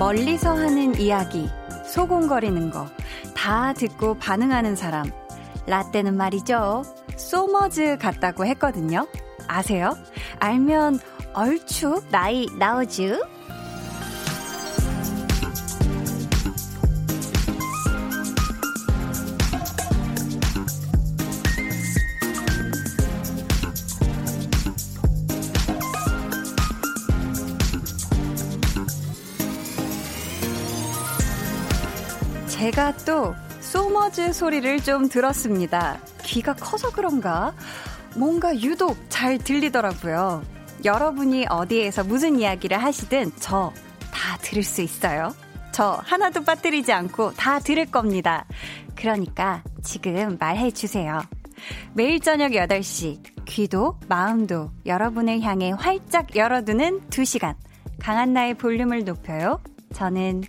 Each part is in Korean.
멀리서 하는 이야기, 소곤거리는 거, 다 듣고 반응하는 사람. 라떼는 말이죠. 소머즈 같다고 했거든요. 아세요? 알면 얼추 나이 나오쥬? 제가 또 소머즈 소리를 좀 들었습니다. 귀가 커서 그런가? 뭔가 유독 잘 들리더라고요. 여러분이 어디에서 무슨 이야기를 하시든 저 다 들을 수 있어요. 저 하나도 빠뜨리지 않고 다 들을 겁니다. 그러니까 지금 말해 주세요. 매일 저녁 8시 귀도 마음도 여러분을 향해 활짝 열어두는 2시간 강한나의 볼륨을 높여요. 저는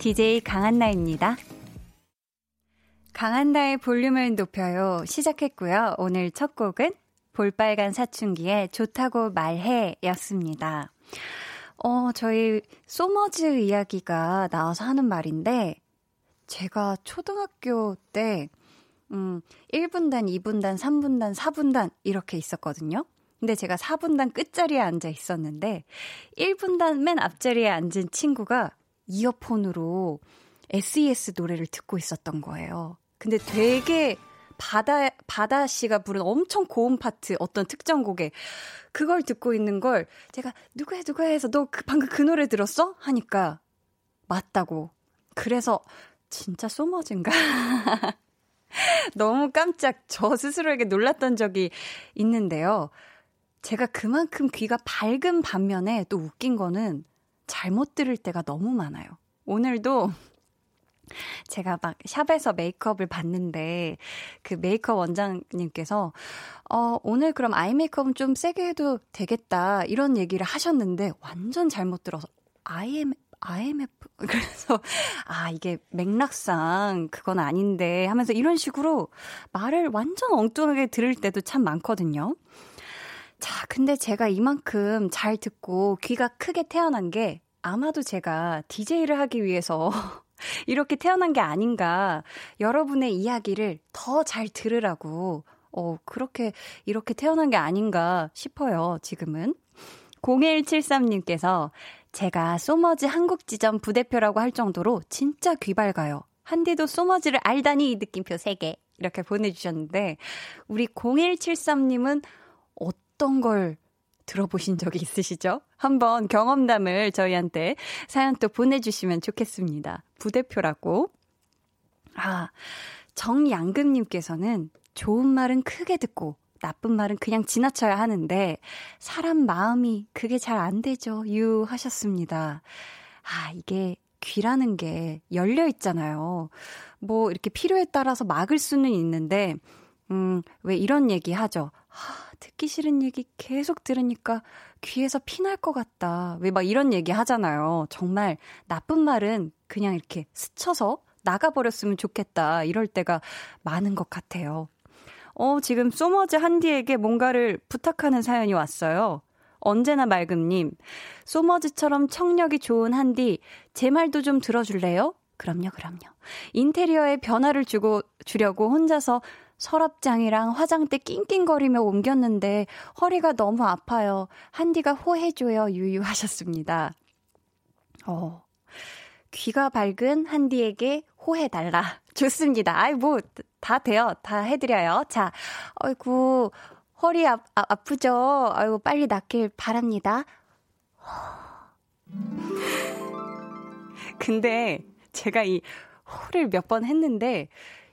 DJ 강한나입니다. 강한나의 볼륨을 높여요. 시작했고요. 오늘 첫 곡은 볼빨간 사춘기의 좋다고 말해 였습니다. 어, 저희 소머즈 이야기가 나와서 하는 말인데, 제가 초등학교 때, 음, 1분단, 2분단, 3분단, 4분단 이렇게 있었거든요. 근데 제가 4분단 끝자리에 앉아 있었는데, 1분단 맨 앞자리에 앉은 친구가 이어폰으로 SES 노래를 듣고 있었던 거예요. 근데 되게 바다, 바다 씨가 부른 엄청 고음 파트, 어떤 특정 곡에 그걸 듣고 있는 걸 제가 누구야, 누구야 해서 너 그, 방금 그 노래 들었어? 하니까 맞다고. 그래서 진짜 소머즈인가? 너무 깜짝 저 스스로에게 놀랐던 적이 있는데요. 제가 그만큼 귀가 밝은 반면에 또 웃긴 거는 잘못 들을 때가 너무 많아요. 오늘도 제가 막 샵에서 메이크업을 봤는데 그 메이크업 원장님께서 어 오늘 그럼 아이 메이크업은 좀 세게 해도 되겠다 이런 얘기를 하셨는데 완전 잘못 들어서 IM IMF 그래서 아 이게 맥락상 그건 아닌데 하면서 이런 식으로 말을 완전 엉뚱하게 들을 때도 참 많거든요. 자, 근데 제가 이만큼 잘 듣고 귀가 크게 태어난 게 아마도 제가 DJ를 하기 위해서 이렇게 태어난 게 아닌가. 여러분의 이야기를 더 잘 들으라고, 어, 그렇게, 이렇게 태어난 게 아닌가 싶어요, 지금은. 0173님께서 제가 소머즈 한국지점 부대표라고 할 정도로 진짜 귀밝아요. 한디도 소머즈를 알다니 느낌표 3개. 이렇게 보내주셨는데, 우리 0173님은 어떤 걸 들어보신 적이 있으시죠? 한번 경험담을 저희한테 사연 또 보내주시면 좋겠습니다. 부대표라고. 아, 정양금님께서는 좋은 말은 크게 듣고 나쁜 말은 그냥 지나쳐야 하는데 사람 마음이 그게 잘 안 되죠. 유 하셨습니다. 아, 이게 귀라는 게 열려 있잖아요. 뭐 이렇게 필요에 따라서 막을 수는 있는데 음, 왜 이런 얘기 하죠. 하, 듣기 싫은 얘기 계속 들으니까 귀에서 피날 것 같다. 왜 막 이런 얘기 하잖아요. 정말 나쁜 말은 그냥 이렇게 스쳐서 나가버렸으면 좋겠다. 이럴 때가 많은 것 같아요. 어, 지금 소머즈 한디에게 뭔가를 부탁하는 사연이 왔어요. 언제나 맑음님, 소머즈처럼 청력이 좋은 한디, 제 말도 좀 들어줄래요? 그럼요, 그럼요. 인테리어에 변화를 주고, 주려고 혼자서 서랍장이랑 화장대 낑낑거리며 옮겼는데 허리가 너무 아파요. 한디가 호해줘요. 유유하셨습니다. 어, 귀가 밝은 한디에게 호해달라. 좋습니다. 아이, 뭐, 다 돼요. 다 해드려요. 자, 아이고, 허리 아, 아, 아프죠? 아이고, 빨리 낫길 바랍니다. 근데 제가 이 호를 몇 번 했는데,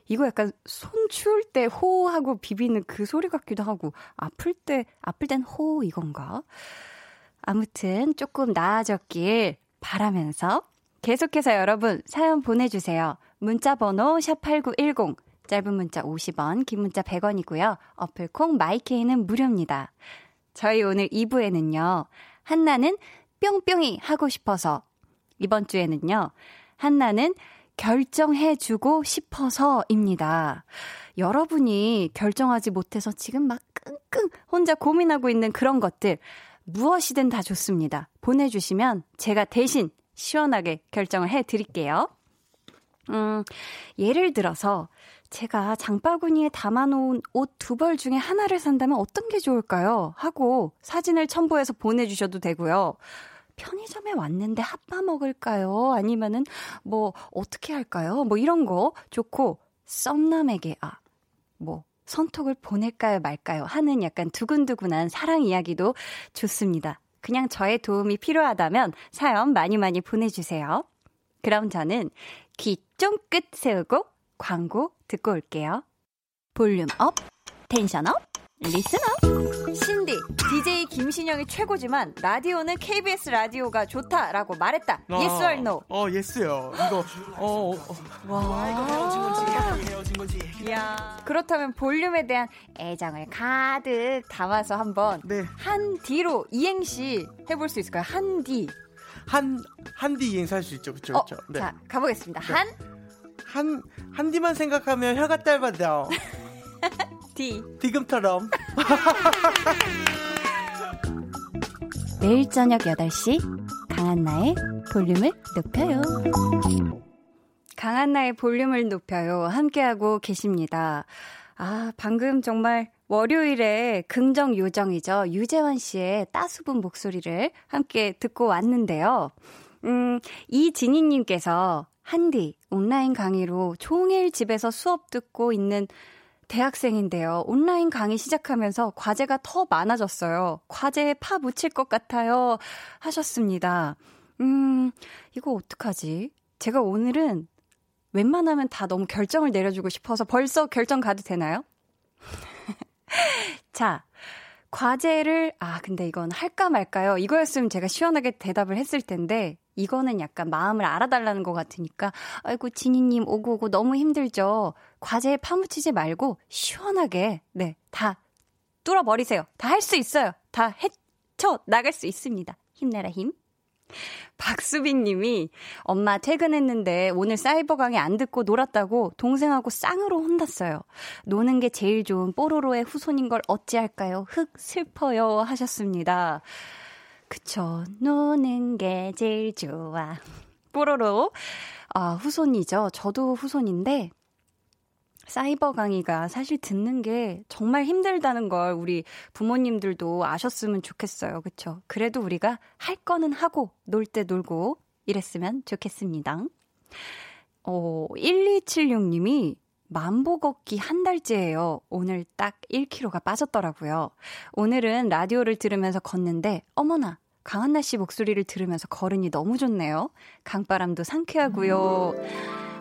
이거 약간 손 추울 때 호하고 비비는 그 소리 같기도 하고 아플 때 아플 땐 호 이건가? 아무튼 조금 나아졌길 바라면서 계속해서 여러분 사연 보내주세요. 문자 번호 샵8910 짧은 문자 50원, 긴 문자 100원이고요. 어플 콩 마이케이는 무료입니다. 저희 오늘 2부에는요. 한나는 뿅뿅이 하고 싶어서 이번 주에는요. 한나는 결정해주고 싶어서입니다. 여러분이 결정하지 못해서 지금 막 끙끙 혼자 고민하고 있는 그런 것들 무엇이든 다 좋습니다. 보내주시면 제가 대신 시원하게 결정을 해 드릴게요. 음, 예를 들어서 제가 장바구니에 담아놓은 옷 두 벌 중에 하나를 산다면 어떤 게 좋을까요? 하고 사진을 첨부해서 보내주셔도 되고요. 편의점에 왔는데 핫바 먹을까요? 아니면은 뭐 어떻게 할까요? 뭐 이런 거 좋고 썸남에게 아, 뭐 선톡을 보낼까요 말까요 하는 약간 두근두근한 사랑 이야기도 좋습니다. 그냥 저의 도움이 필요하다면 사연 많이 많이 보내주세요. 그럼 저는 귀 쫑긋 세우고 광고 듣고 올게요. volume up, tension up, up. 신디, DJ 김신영이 최고지만 라디오는 KBS 라디오가 좋다라고 말했다. 어, yes or no? 어, yes요. 이거 어, 어, 어. 와. 이거 헤어진 건지, 헤어진 건지. 야. 그렇다면 볼륨에 대한 애정을 가득 담아서 한번 네. 한 뒤로 이행시 해볼 수 있을까요? 한 뒤. 한, 한뒤 이행시 할 수 있죠. 그쵸, 그쵸. 어, 네. 자, 가보겠습니다. 네. 한. 한, 한 뒤만 생각하면 혀가 짧아져. 디. 디금처럼. 매일 저녁 8시, 강한나의 볼륨을 높여요. 강한나의 볼륨을 높여요. 함께하고 계십니다. 아, 방금 정말 월요일에 긍정 요정이죠. 유재환 씨의 따수분 목소리를 함께 듣고 왔는데요. 음, 이진희님께서 한디 온라인 강의로 종일 집에서 수업 듣고 있는 대학생인데요. 온라인 강의 시작하면서 과제가 더 많아졌어요. 과제에 파 묻힐 것 같아요. 하셨습니다. 음, 이거 어떡하지? 제가 오늘은 웬만하면 다 너무 결정을 내려주고 싶어서 벌써 결정 가도 되나요? 자, 과제를, 아, 근데 이건 할까 말까요? 이거였으면 제가 시원하게 대답을 했을 텐데, 이거는 약간 마음을 알아달라는 것 같으니까, 아이고, 지니님 오고 오고 너무 힘들죠? 과제에 파묻히지 말고, 시원하게, 네, 다 뚫어 버리세요. 다 할 수 있어요. 다 헤쳐 나갈 수 있습니다. 힘내라, 힘. 박수빈 님이 엄마 퇴근했는데 오늘 사이버 강의 안 듣고 놀았다고 동생하고 쌍으로 혼났어요. 노는 게 제일 좋은 뽀로로의 후손인 걸 어찌할까요? 흑 슬퍼요 하셨습니다. 그쵸. 노는 게 제일 좋아. 뽀로로. 아, 후손이죠. 저도 후손인데 사이버 강의가 사실 듣는 게 정말 힘들다는 걸 우리 부모님들도 아셨으면 좋겠어요. 그쵸? 그래도 우리가 할 거는 하고, 놀 때 놀고, 이랬으면 좋겠습니다. 어, 1276님이 만보 걷기 한 달째예요. 오늘 딱 1kg가 빠졌더라고요. 오늘은 라디오를 들으면서 걷는데, 어머나, 강한나 씨 목소리를 들으면서 걸으니 너무 좋네요. 강바람도 상쾌하고요.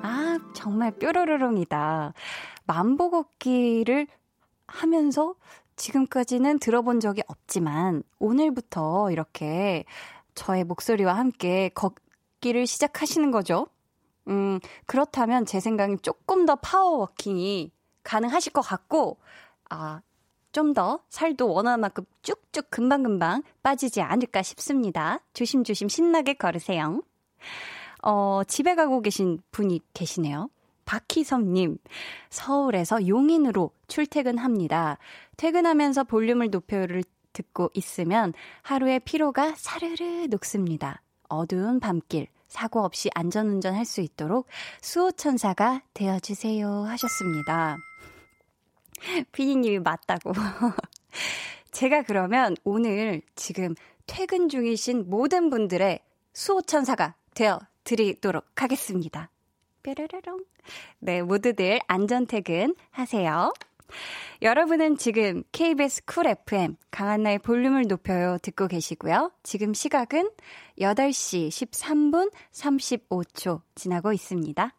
아, 정말 뾰로로롱이다. 만보 걷기를 하면서 지금까지는 들어본 적이 없지만 오늘부터 이렇게 저의 목소리와 함께 걷기를 시작하시는 거죠. 음, 그렇다면 제 생각엔 조금 더 파워워킹이 가능하실 것 같고, 아, 좀 더 살도 원하는 만큼 쭉쭉 금방금방 빠지지 않을까 싶습니다. 조심조심 신나게 걸으세요. 어, 집에 가고 계신 분이 계시네요. 박희섭님, 서울에서 용인으로 출퇴근합니다. 퇴근하면서 볼륨을 높여를 듣고 있으면 하루의 피로가 사르르 녹습니다. 어두운 밤길, 사고 없이 안전운전 할 수 있도록 수호천사가 되어주세요 하셨습니다. 피디님이 맞다고. 제가 그러면 오늘 지금 퇴근 중이신 모든 분들의 수호천사가 되어 드리도록 하겠습니다. 뾰로로롱. 네, 모두들 안전 퇴근 하세요. 여러분은 지금 KBS 쿨 FM 강한나의 볼륨을 높여요 듣고 계시고요. 지금 시각은 8시 13분 35초 지나고 있습니다.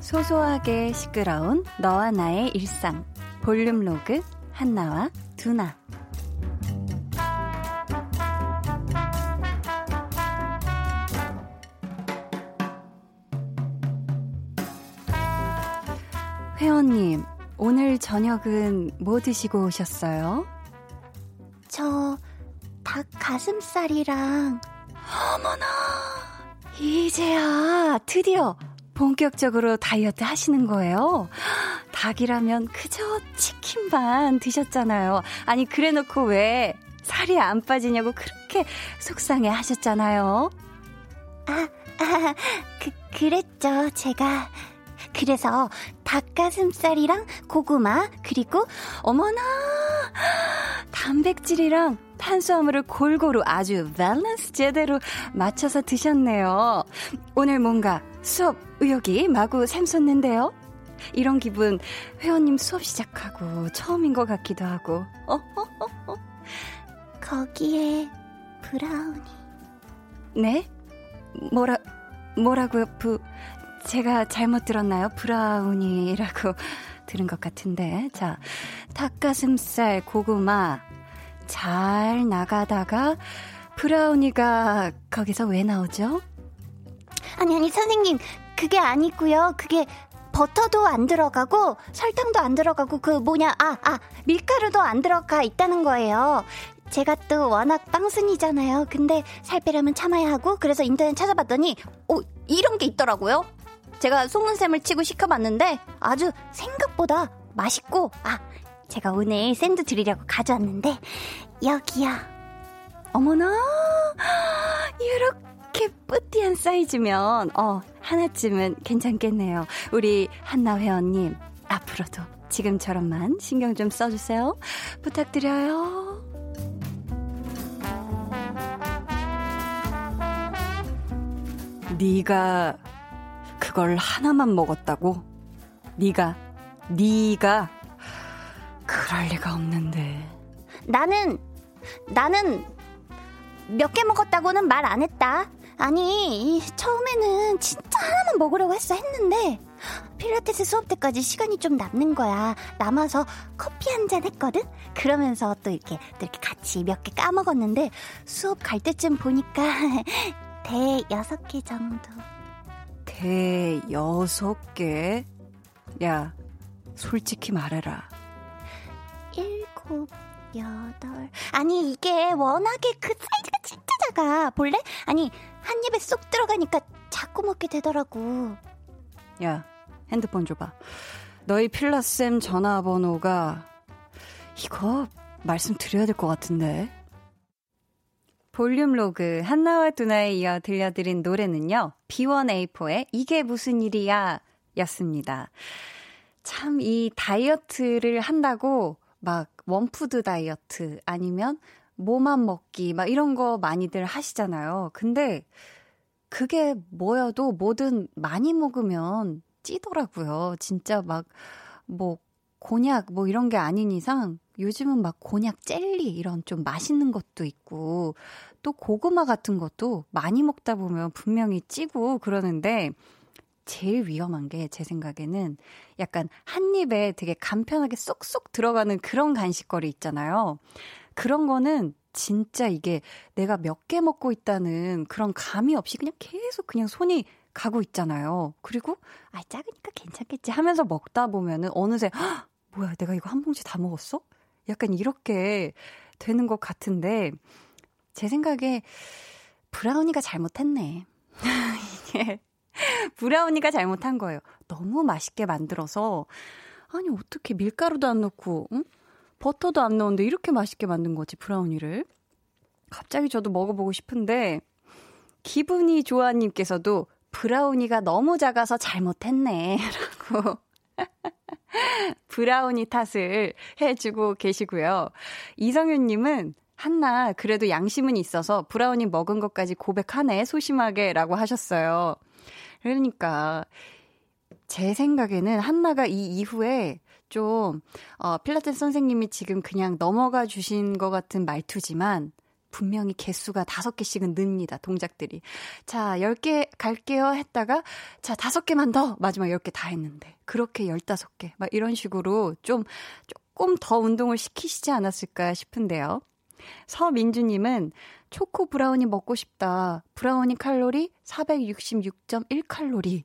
소소하게 시끄러운 너와 나의 일상 볼륨 로그 한나와 두나 저녁은 뭐 드시고 오셨어요? 저, 닭 가슴살이랑. 어머나! 이제야 드디어 본격적으로 다이어트 하시는 거예요? 닭이라면 그저 치킨만 드셨잖아요. 아니, 그래 놓고 왜 살이 안 빠지냐고 그렇게 속상해 하셨잖아요. 아, 아, 그, 그랬죠, 제가. 그래서 닭가슴살이랑 고구마, 그리고 어머나! 단백질이랑 탄수화물을 골고루 아주 밸런스 제대로 맞춰서 드셨네요. 오늘 뭔가 수업 의욕이 마구 샘솟는데요. 이런 기분 회원님 수업 시작하고 처음인 것 같기도 하고. 어, 어, 어, 어. 거기에 브라우니. 네? 뭐라 뭐라고요? 부 제가 잘못 들었나요? 브라우니라고 들은 것 같은데. 자, 닭가슴살, 고구마 잘 나가다가 브라우니가 거기서 왜 나오죠? 아니, 아니, 선생님. 그게 아니고요. 그게 버터도 안 들어가고 설탕도 안 들어가고 그 뭐냐 아아 밀가루도 안 들어가 있다는 거예요. 제가 또 워낙 빵순이잖아요. 근데 살 빼려면 참아야 하고 그래서 인터넷 찾아봤더니 오 이런 게 있더라고요. 제가 소문샘을 치고 시켜봤는데 아주 생각보다 맛있고 아 제가 오늘 샌드 드리려고 가져왔는데 여기요. 어머나 이렇게 petit한 사이즈면 어 하나쯤은 괜찮겠네요. 우리 한나 회원님 앞으로도 지금처럼만 신경 좀 써주세요. 부탁드려요. 네가 그걸 하나만 먹었다고? 네가 네가 그럴 리가 없는데. 나는 나는 몇 개 먹었다고는 말 안 했다. 아니 처음에는 진짜 하나만 먹으려고 했어 했는데 필라테스 수업 때까지 시간이 좀 남는 거야. 남아서 커피 한 잔 했거든. 그러면서 또 이렇게 또 이렇게 같이 몇 개 까먹었는데 수업 갈 때쯤 보니까 대 여섯 개 정도. 대 여섯 개? 야, 솔직히 말해라. 일곱, 여덟. 아니, 이게 워낙에 그 사이즈가 진짜 작아. 볼래? 아니, 한 입에 쏙 들어가니까 자꾸 먹게 되더라고. 야, 핸드폰 줘봐. 너희 필라쌤 전화번호가, 이거 말씀드려야 될 것 같은데. 볼륨 로그 한나와 두나에 이어 들려드린 노래는요. B1A4의 이게 무슨 일이야 였습니다. 참 이 다이어트를 한다고 막 one food 다이어트 아니면 뭐만 먹기 막 이런 거 많이들 하시잖아요. 근데 그게 뭐여도 뭐든 많이 먹으면 찌더라고요. 진짜 막 뭐 곤약 뭐 이런 게 아닌 이상 요즘은 막 곤약 젤리 이런 좀 맛있는 것도 있고 또 고구마 같은 것도 많이 먹다 보면 분명히 찌고 그러는데 제일 위험한 게 제 생각에는 약간 한 입에 되게 간편하게 쏙쏙 들어가는 그런 간식거리 있잖아요. 그런 거는 진짜 이게 내가 몇 개 먹고 있다는 그런 감이 없이 그냥 계속 그냥 손이 가고 있잖아요. 그리고 아 작으니까 괜찮겠지 하면서 먹다 보면은 어느새 헉, 뭐야 내가 이거 한 봉지 다 먹었어? 약간 이렇게 되는 것 같은데, 제 생각에 브라우니가 잘못했네. 이게 브라우니가 잘못한 거예요. 너무 맛있게 만들어서 아니 어떻게 밀가루도 안 넣고 응? 버터도 안 넣었는데 이렇게 맛있게 만든 거지 브라우니를. 갑자기 저도 먹어보고 싶은데 기분이 좋아님께서도 브라우니가 너무 작아서 잘못했네라고 브라우니 탓을 해주고 계시고요. 이성윤님은 한나 그래도 양심은 있어서 브라우니 먹은 것까지 고백하네 소심하게라고 하셨어요. 그러니까 제 생각에는 한나가 이 이후에 좀 어, 필라테스 선생님이 지금 그냥 넘어가 주신 것 같은 말투지만 분명히 개수가 다섯 개씩은 늡니다, 동작들이. 자, 10개 갈게요 했다가, 자, 다섯 개만 더! 마지막 10개 다 했는데. 그렇게 15개. 막 이런 식으로 좀, 조금 더 운동을 시키시지 않았을까 싶은데요. 서민주님은 초코 브라우니 먹고 싶다. 브라우니 칼로리 466.1칼로리.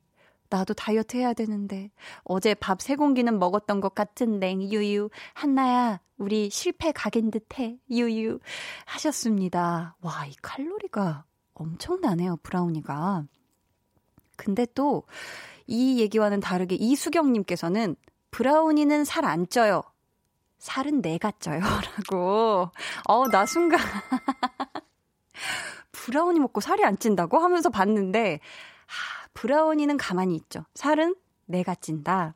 나도 다이어트 해야 되는데. 어제 밥 세 공기는 먹었던 것 같은데, 유유. 한나야, 우리 실패 각인 듯 해. 유유. 하셨습니다. 와, 이 칼로리가 엄청나네요, 브라우니가. 근데 또, 이 얘기와는 다르게 이수경님께서는 브라우니는 살 안 쪄요. 살은 내가 쪄요. 라고. 어, 나 순간. 브라우니 먹고 살이 안 찐다고 하면서 봤는데, 하, 브라우니는 가만히 있죠. 살은 내가 찐다.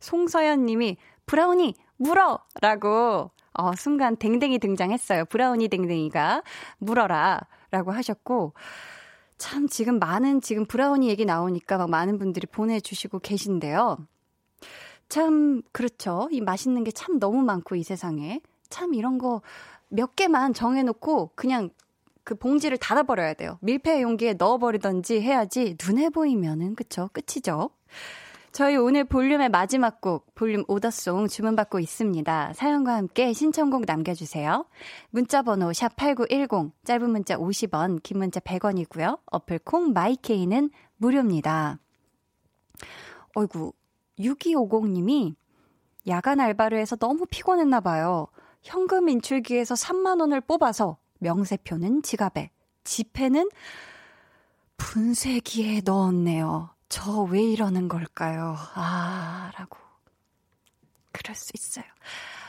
송서연 님이 브라우니 물어! 라고, 어, 순간 댕댕이 등장했어요. 브라우니 댕댕이가 물어라. 라고 하셨고, 참 지금 많은 지금 브라우니 얘기 나오니까 막 많은 분들이 보내주시고 계신데요. 참, 그렇죠. 이 맛있는 게 참 너무 많고, 이 세상에. 참 이런 거 몇 개만 정해놓고 그냥 그 봉지를 닫아버려야 돼요. 밀폐 용기에 넣어버리던지 해야지 눈에 보이면은, 그쵸. 끝이죠. 저희 오늘 볼륨의 마지막 곡, 볼륨 오더송 주문받고 있습니다. 사연과 함께 신청곡 남겨주세요. 문자번호 샵 8910, 짧은 문자 50원, 긴 문자 100원이고요. 어플 콩 마이케이는 무료입니다. 어이구, 6250님이 야간 알바를 해서 너무 피곤했나 봐요. 현금 인출기에서 3만 원을 뽑아서 명세표는 지갑에, 지폐는 분쇄기에 넣었네요. 저 왜 이러는 걸까요? 아, 라고. 그럴 수 있어요.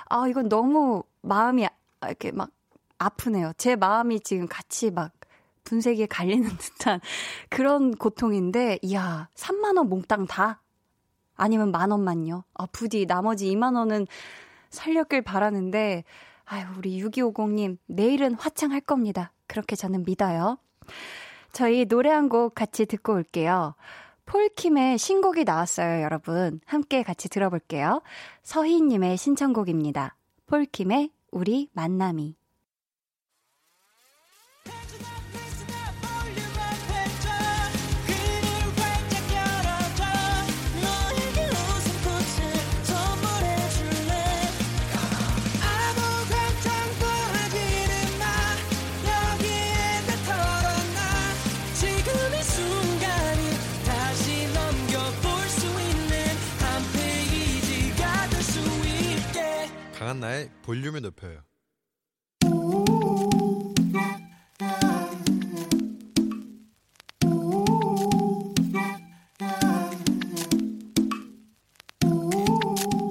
아, 이건 너무 마음이 아, 이렇게 막 아프네요. 제 마음이 지금 같이 막 분쇄기에 갈리는 듯한 그런 고통인데, 이야, 3만원 몽땅 다? 아니면 만 원만요? 아, 부디 나머지 2만 원은 살렸길 바라는데, 아유, 우리 6250님, 내일은 화창할 겁니다. 그렇게 저는 믿어요. 저희 노래 한 곡 같이 듣고 올게요. 폴킴의 신곡이 나왔어요, 여러분. 함께 같이 들어볼게요. 서희님의 신청곡입니다. 폴킴의 우리 만남이. 나의 볼륨을 높여요.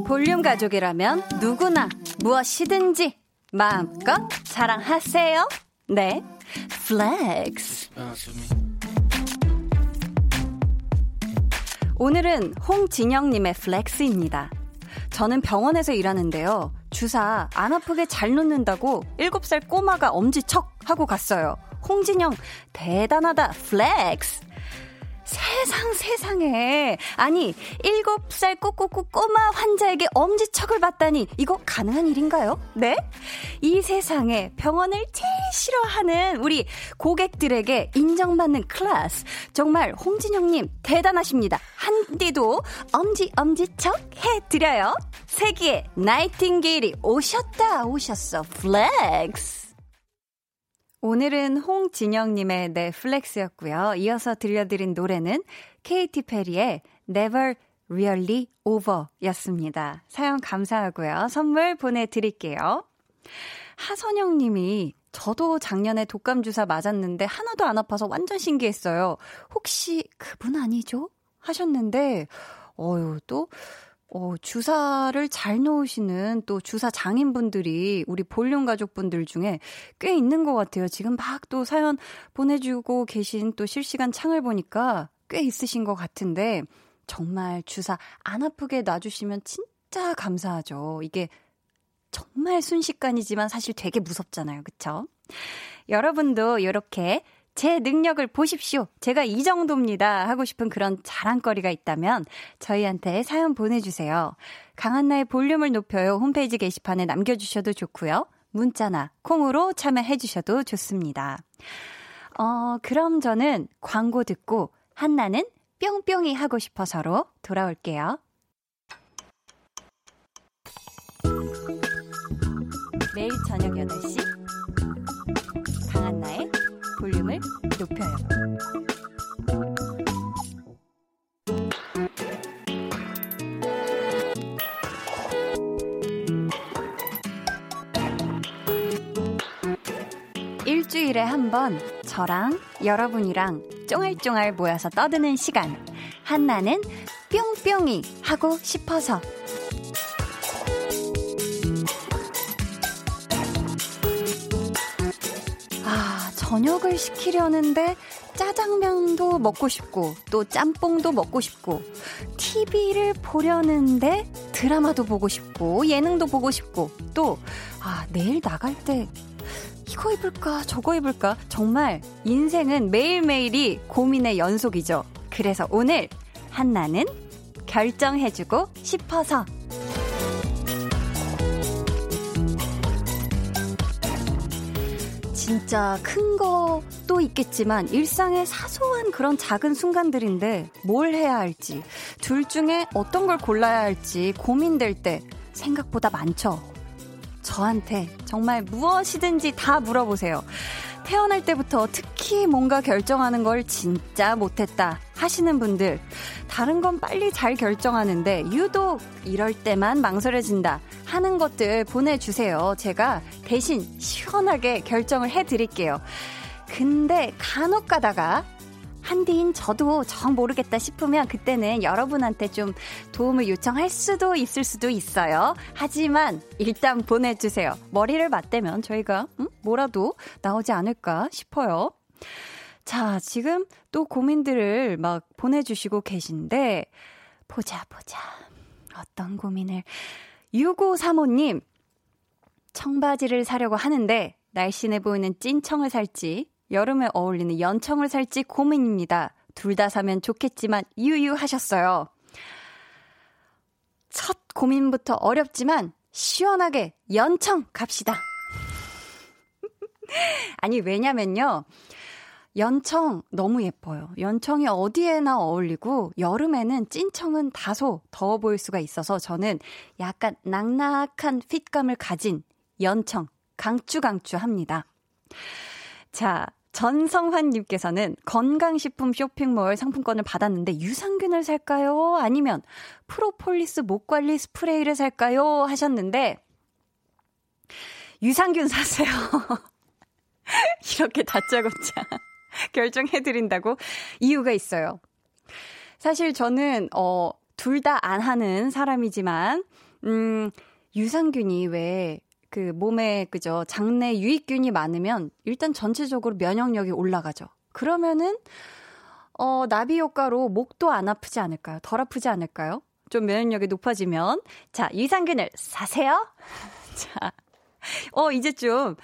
볼륨 가족이라면 누구나 무엇이든지 마음껏 자랑하세요. 네, flex. 오늘은 홍진영님의 flex입니다. 저는 병원에서 일하는데요. 주사 안 아프게 잘 놓는다고 7살 꼬마가 엄지 척 하고 갔어요. 홍진영, 대단하다, flex! 세상 세상에 아니 7살 꼬꼬꼬 꼬마 환자에게 엄지척을 받다니 이거 가능한 일인가요? 네? 이 세상에 병원을 제일 싫어하는 우리 고객들에게 인정받는 클래스 정말 홍진영님 대단하십니다. 한디도 엄지 엄지척 해드려요. 세기의 나이팅게일이 오셨다 오셨어 flex 오늘은 홍진영님의 flex였고요. 이어서 들려드린 노래는 케이티 페리의 Never Really Over 였습니다. 사연 감사하고요. 선물 보내드릴게요. 하선영 님이 저도 작년에 독감 주사 맞았는데 하나도 안 아파서 완전 신기했어요. 혹시 그분 아니죠? 하셨는데, 어유 또, 어, 주사를 잘 놓으시는 또 주사 장인분들이 우리 볼륨 가족분들 중에 꽤 있는 것 같아요. 지금 막 또 사연 보내주고 계신 또 실시간 창을 보니까 꽤 있으신 것 같은데 정말 주사 안 아프게 놔주시면 진짜 감사하죠. 이게 정말 순식간이지만 사실 되게 무섭잖아요. 그쵸? 여러분도 이렇게 제 능력을 보십시오. 제가 이 정도입니다. 하고 싶은 그런 자랑거리가 있다면 저희한테 사연 보내주세요. 강한나의 볼륨을 높여요. 홈페이지 게시판에 남겨주셔도 좋고요. 문자나 콩으로 참여해주셔도 좋습니다. 어, 그럼 저는 광고 듣고 한나는 뿅뿅이 하고 싶어서로 돌아올게요. 매일 저녁 8시 볼륨을 높여요. 일주일에 한 번 저랑 여러분이랑 쫑알쫑알 모여서 떠드는 시간. 한나는 뿅뿅이 하고 싶어서 저녁을 시키려는데 짜장면도 먹고 싶고 또 짬뽕도 먹고 싶고 TV를 보려는데 드라마도 보고 싶고 예능도 보고 싶고 또 아, 내일 나갈 때 이거 입을까 저거 입을까 정말 인생은 매일매일이 고민의 연속이죠. 그래서 오늘 한나는 결정해주고 싶어서 진짜 큰 것도 있겠지만 일상의 사소한 그런 작은 순간들인데 뭘 해야 할지 둘 중에 어떤 걸 골라야 할지 고민될 때 생각보다 많죠. 저한테 정말 무엇이든지 다 물어보세요. 태어날 때부터 특히 뭔가 결정하는 걸 진짜 못했다 하시는 분들, 다른 건 빨리 잘 결정하는데 유독 이럴 때만 망설여진다 하는 것들 보내주세요. 제가 대신 시원하게 결정을 해드릴게요. 근데 간혹 가다가 한디인 저도 정 모르겠다 싶으면 그때는 여러분한테 좀 도움을 요청할 수도 있을 수도 있어요. 하지만 일단 보내주세요. 머리를 맞대면 저희가 음? 뭐라도 나오지 않을까 싶어요. 자, 지금 또 고민들을 막 보내주시고 계신데, 보자, 보자. 어떤 고민을. 6535님, 청바지를 사려고 하는데, 날씬해 보이는 찐청을 살지, 여름에 어울리는 연청을 살지 고민입니다. 둘 다 사면 좋겠지만 유유하셨어요. 첫 고민부터 어렵지만 시원하게 연청 갑시다. 아니, 왜냐면요. 연청 너무 예뻐요. 연청이 어디에나 어울리고 여름에는 찐청은 다소 더워 보일 수가 있어서 저는 약간 낙낙한 핏감을 가진 연청 강추강추 합니다. 자, 전성환님께서는 건강식품 쇼핑몰 상품권을 받았는데 유산균을 살까요? 아니면 프로폴리스 목관리 스프레이를 살까요? 하셨는데 유산균 사세요. 이렇게 다짜고짜 결정해드린다고 이유가 있어요. 사실 저는 어, 둘 다 안 하는 사람이지만 음, 유산균이 왜 그 몸에 그죠 장내 유익균이 많으면 일단 전체적으로 면역력이 올라가죠. 그러면은 어 나비 효과로 목도 안 아프지 않을까요? 덜 아프지 않을까요? 좀 면역력이 높아지면 자 유산균을 사세요. 자, 어 이제 좀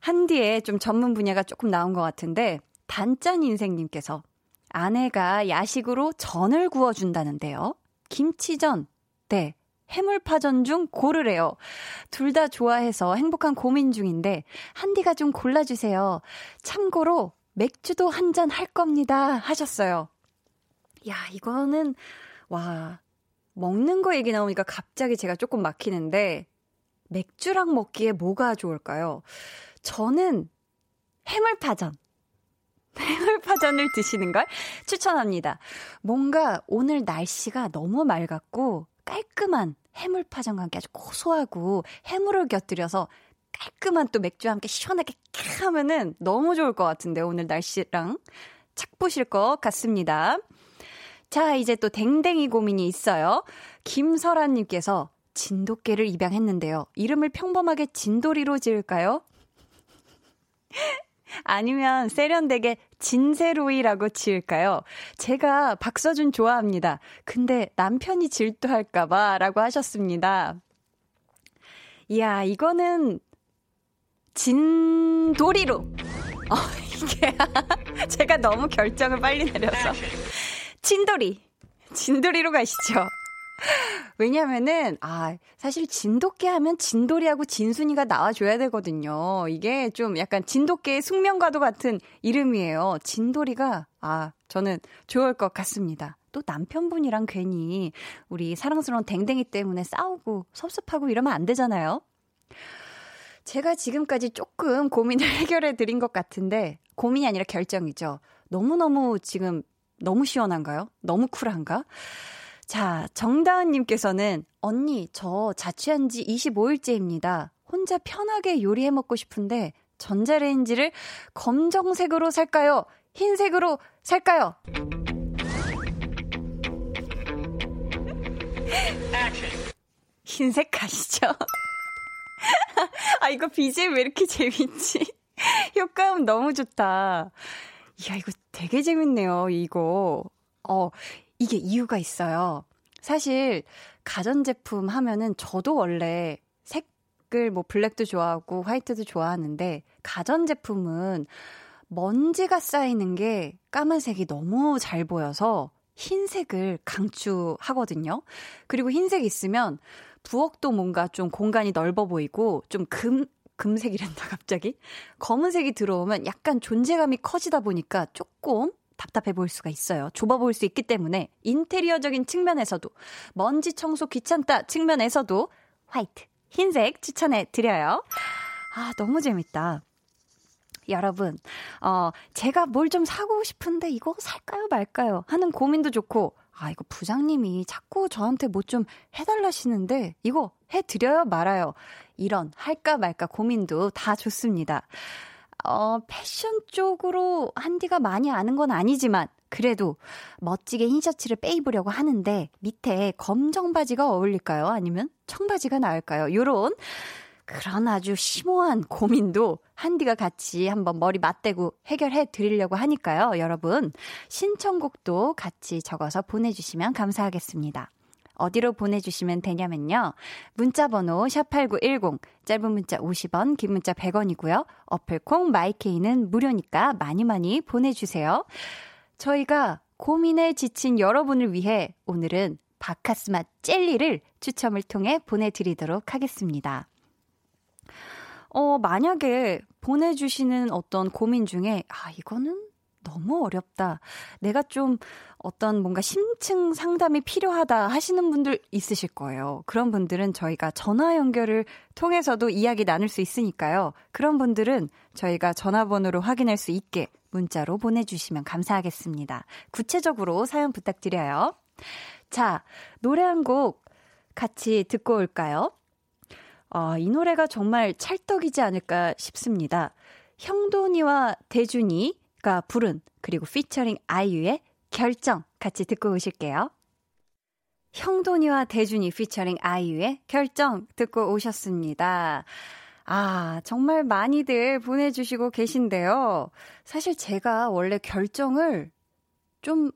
한디에 좀 전문 분야가 조금 나온 것 같은데 단짠 인생님께서 아내가 야식으로 전을 구워준다는데요. 김치전, 네. 해물파전 중 고르래요. 둘 다 좋아해서 행복한 고민 중인데 한디가 좀 골라주세요. 참고로 맥주도 한 잔 할 겁니다 하셨어요. 야 이거는 와 먹는 거 얘기 나오니까 갑자기 제가 조금 막히는데 맥주랑 먹기에 뭐가 좋을까요? 저는 해물파전. 해물파전을 드시는 걸 추천합니다. 뭔가 오늘 날씨가 너무 맑았고 깔끔한 해물파전과 함께 아주 고소하고 해물을 곁들여서 깔끔한 또 맥주와 함께 시원하게 캬 하면은 너무 좋을 것 같은데 오늘 날씨랑 착 보실 것 같습니다. 자, 이제 또 댕댕이 고민이 있어요. 김설아님께서 진돗개를 입양했는데요. 이름을 평범하게 진돌이로 지을까요? 아니면 세련되게 진세로이라고 지을까요? 제가 박서준 좋아합니다. 근데 남편이 질투할까봐 라고 하셨습니다. 이야, 이거는 진도리로. 어, 이게 제가 너무 결정을 빨리 내려서. 진도리. 진도리로 가시죠. 왜냐면은, 아, 사실 진돗개 하면 진돌이하고 진순이가 나와줘야 되거든요. 이게 좀 약간 진돗개의 숙명과도 같은 이름이에요. 진돌이가, 아, 저는 좋을 것 같습니다. 또 남편분이랑 괜히 우리 사랑스러운 댕댕이 때문에 싸우고 섭섭하고 이러면 안 되잖아요. 제가 지금까지 조금 고민을 해결해 드린 것 같은데, 고민이 아니라 결정이죠. 너무너무 지금 너무 시원한가요? 너무 쿨한가? 자, 정다은님께서는 언니, 저 자취한 지 25일째입니다. 혼자 편하게 요리해 먹고 싶은데 전자레인지를 검정색으로 살까요? 흰색으로 살까요? 흰색 가시죠? 아, 이거 BGM 왜 이렇게 재밌지? 효과음 너무 좋다. 이야, 이거 되게 재밌네요, 이거. 어, 이게 이유가 있어요. 사실, 가전제품 하면은 저도 원래 색을 뭐 블랙도 좋아하고 화이트도 좋아하는데, 가전제품은 먼지가 쌓이는 게 까만색이 너무 잘 보여서 흰색을 강추하거든요. 그리고 흰색 있으면 부엌도 뭔가 좀 공간이 넓어 보이고 좀 금, 금색이란다, 갑자기. 검은색이 들어오면 약간 존재감이 커지다 보니까 조금 답답해 보일 수가 있어요. 좁아 보일 수 있기 때문에 인테리어적인 측면에서도 먼지 청소 귀찮다 측면에서도 화이트, 흰색 추천해 드려요. 아, 너무 재밌다. 여러분, 어, 제가 뭘 좀 사고 싶은데 이거 살까요 말까요? 하는 고민도 좋고, 아, 이거 부장님이 자꾸 저한테 뭐 좀 해달라시는데, 이거 해드려요 말아요. 이런 할까 말까 고민도 다 좋습니다. 어, 패션 쪽으로 한디가 많이 아는 건 아니지만, 그래도 멋지게 흰 셔츠를 빼입으려고 하는데, 밑에 검정 바지가 어울릴까요? 아니면 청바지가 나을까요? 요런 그런 아주 심오한 고민도 한디가 같이 한번 머리 맞대고 해결해 드리려고 하니까요. 여러분, 신청곡도 같이 적어서 보내주시면 감사하겠습니다. 어디로 보내주시면 되냐면요. 문자번호 샵8910, 짧은 문자 50원, 긴 문자 100원이고요. 어플콩 마이케이는 무료니까 많이 많이 보내주세요. 저희가 고민에 지친 여러분을 위해 오늘은 바카스맛 젤리를 추첨을 통해 보내드리도록 하겠습니다. 어, 만약에 보내주시는 어떤 고민 중에, 아, 이거는 너무 어렵다. 내가 좀 어떤 뭔가 심층 상담이 필요하다 하시는 분들 있으실 거예요. 그런 분들은 저희가 전화 연결을 통해서도 이야기 나눌 수 있으니까요. 그런 분들은 저희가 전화번호로 확인할 수 있게 문자로 보내주시면 감사하겠습니다. 구체적으로 사연 부탁드려요. 자, 노래 한 곡 같이 듣고 올까요? 어, 이 노래가 정말 찰떡이지 않을까 싶습니다. 형돈이와 대준이 가 부른 그리고 피처링 아이유의 결정 같이 듣고 오실게요. 형돈이와 대준이 피처링 아이유의 결정 듣고 오셨습니다. 아, 정말 많이들 보내주시고 계신데요. 사실 제가 원래 결정을 좀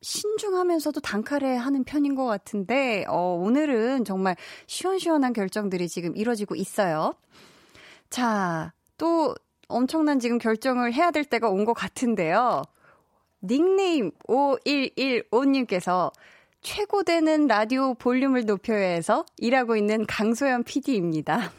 신중하면서도 단칼에 하는 편인 것 같은데, 어, 오늘은 정말 시원시원한 결정들이 지금 이뤄지고 있어요. 자, 또 엄청난 지금 결정을 해야 될 때가 온 것 같은데요. 닉네임 5115님께서 최고되는 라디오 볼륨을 높여야 해서 일하고 있는 강소연 PD입니다.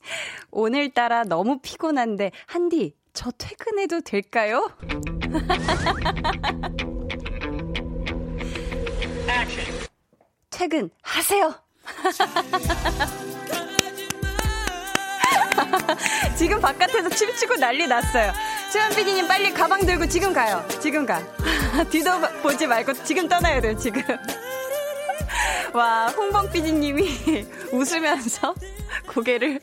오늘따라 너무 피곤한데, 한디, 저 퇴근해도 될까요? 퇴근하세요. 지금 바깥에서 춤추고 난리 났어요. 수현 PD님 빨리 가방 들고 지금 가요. 지금 가. 뒤도 보지 말고 지금 떠나야 돼요, 지금. 와, 홍범 PD님이 웃으면서 고개를,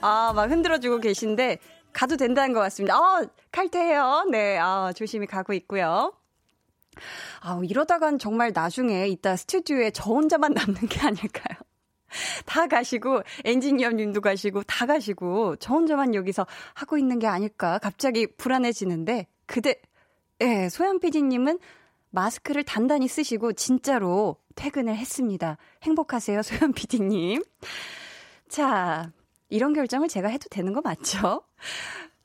아, 막 흔들어주고 계신데, 가도 된다는 것 같습니다. 아, 칼퇴해요. 네, 아, 조심히 가고 있고요. 아, 이러다간 정말 나중에 이따 스튜디오에 저 혼자만 남는 게 아닐까요? 다 가시고, 엔지니어 님도 가시고, 다 가시고, 저 혼자만 여기서 하고 있는 게 아닐까 갑자기 불안해지는데, 그대, 예, 소연 PD님은 마스크를 단단히 쓰시고, 진짜로 퇴근을 했습니다. 행복하세요, 소연 PD님. 자, 이런 결정을 제가 해도 되는 거 맞죠?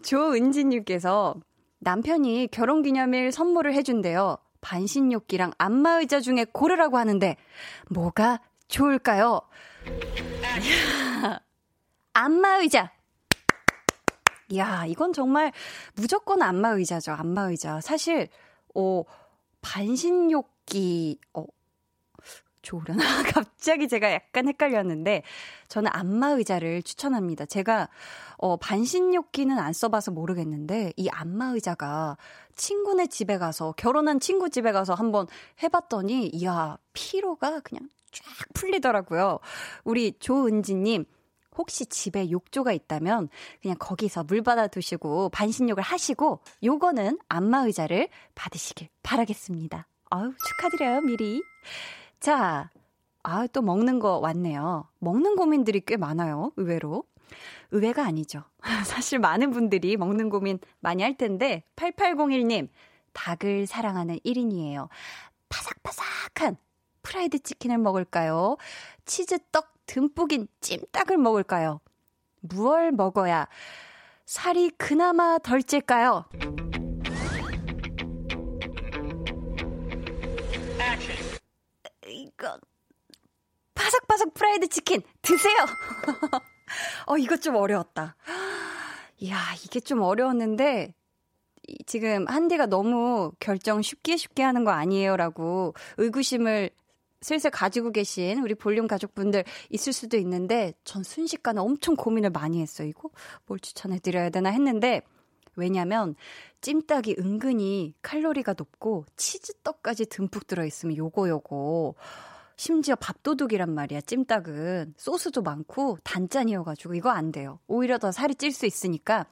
조은진 님께서 남편이 결혼 기념일 선물을 해 준대요. 반신욕기랑 안마의자 중에 고르라고 하는데 뭐가 좋을까요? 안마의자. 이야, 이건 정말 무조건 안마의자죠. 안마의자. 사실 어 반신욕기 어 좋으려나? 갑자기 제가 약간 헷갈렸는데, 저는 안마의자를 추천합니다. 제가, 어, 반신욕기는 안 써봐서 모르겠는데, 이 안마의자가 친구네 집에 가서, 결혼한 친구 집에 가서 한번 해봤더니, 이야, 피로가 그냥 쫙 풀리더라고요. 우리 조은지님, 혹시 집에 욕조가 있다면 그냥 거기서 물 받아 두시고 반신욕을 하시고 요거는 안마 의자를 받으시길 바라겠습니다. 아유, 축하드려요, 미리. 자, 아, 또 먹는 거 왔네요. 먹는 고민들이 꽤 많아요, 의외로. 의외가 아니죠. 사실 많은 분들이 먹는 고민 많이 할 텐데, 8801님, 닭을 사랑하는 1인이에요. 바삭바삭한 프라이드 치킨을 먹을까요? 치즈떡 듬뿍인 찜닭을 먹을까요? 무얼 먹어야 살이 그나마 덜 찔까요? 이거 바삭바삭 프라이드 치킨 드세요. 어 이거 좀 어려웠다. 이야 이게 좀 어려웠는데 지금 한디가 너무 결정 쉽게 쉽게 하는 거 아니에요라고 의구심을 슬슬 가지고 계신 우리 볼륨 가족분들 있을 수도 있는데 전 순식간에 엄청 고민을 많이 했어요. 이거 뭘 추천해 드려야 되나 했는데 왜냐면 찜닭이 은근히 칼로리가 높고 치즈떡까지 듬뿍 들어 있으면 요거 요거 심지어 밥도둑이란 말이야. 찜닭은 소스도 많고 단짠이어 가지고 이거 안 돼요. 오히려 더 살이 찔 수 있으니까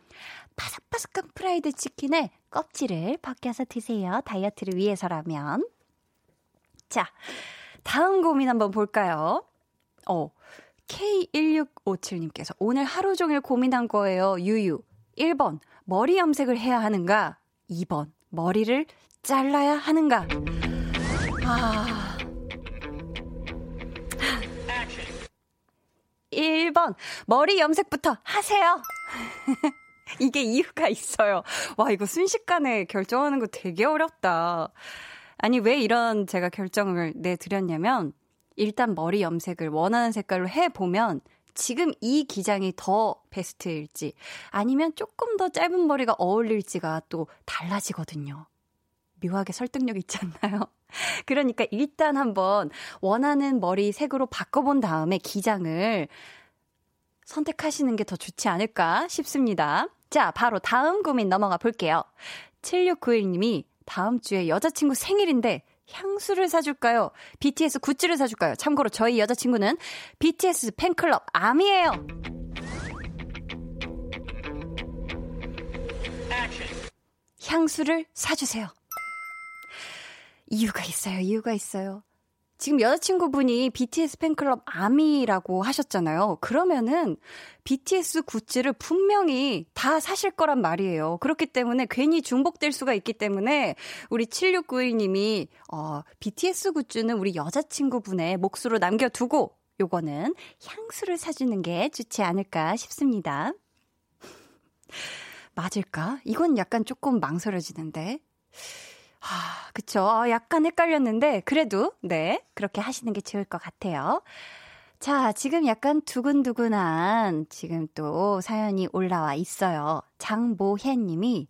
바삭바삭한 프라이드 치킨에 껍질을 벗겨서 드세요. 다이어트를 위해서라면. 자, 다음 고민 한번 볼까요? 어, K1657님께서 오늘 하루 종일 고민한 거예요. 유유. 1번, 머리 염색을 해야 하는가? 2번, 머리를 잘라야 하는가? 아. 1번, 머리 염색부터 하세요. 이게 이유가 있어요. 와, 이거 순식간에 결정하는 거 되게 어렵다. 아니, 왜 이런 제가 결정을 내드렸냐면, 일단 머리 염색을 원하는 색깔로 해보면, 지금 이 기장이 더 베스트일지, 아니면 조금 더 짧은 머리가 어울릴지가 또 달라지거든요. 묘하게 설득력 있지 않나요? 그러니까 일단 한번 원하는 머리 색으로 바꿔본 다음에 기장을 선택하시는 게 더 좋지 않을까 싶습니다. 자, 바로 다음 고민 넘어가 볼게요. 7691님이 다음 주에 여자친구 생일인데 향수를 사줄까요? BTS 굿즈를 사줄까요? 참고로 저희 여자친구는 BTS 팬클럽 암이에요. 향수를 사주세요. 이유가 있어요. 이유가 있어요. 지금 여자친구분이 BTS 팬클럽 아미라고 하셨잖아요. 그러면은 BTS 굿즈를 분명히 다 사실 거란 말이에요. 그렇기 때문에 괜히 중복될 수가 있기 때문에 우리 7691님이 어, BTS 굿즈는 우리 여자친구분의 몫으로 남겨두고 요거는 향수를 사주는 게 좋지 않을까 싶습니다. 맞을까? 이건 약간 조금 망설여지는데. 아, 그쵸. 아, 약간 헷갈렸는데, 그래도, 네, 그렇게 하시는 게 좋을 것 같아요. 자, 지금 약간 두근두근한 지금 또 사연이 올라와 있어요. 장모혜 님이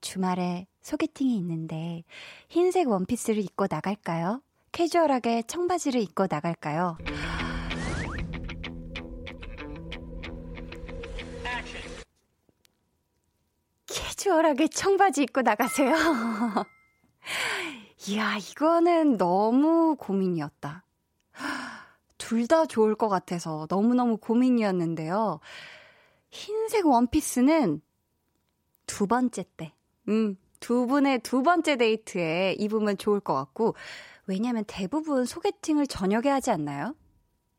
주말에 소개팅이 있는데 흰색 원피스를 입고 나갈까요? 캐주얼하게 청바지를 입고 나갈까요? 캐주얼하게 청바지 입고 나가세요. 이야, 이거는 너무 고민이었다. 둘 다 좋을 것 같아서 너무너무 고민이었는데요. 흰색 원피스는 두 번째 때, 음, 두 분의 두 번째 데이트에 입으면 좋을 것 같고, 왜냐면 대부분 소개팅을 저녁에 하지 않나요?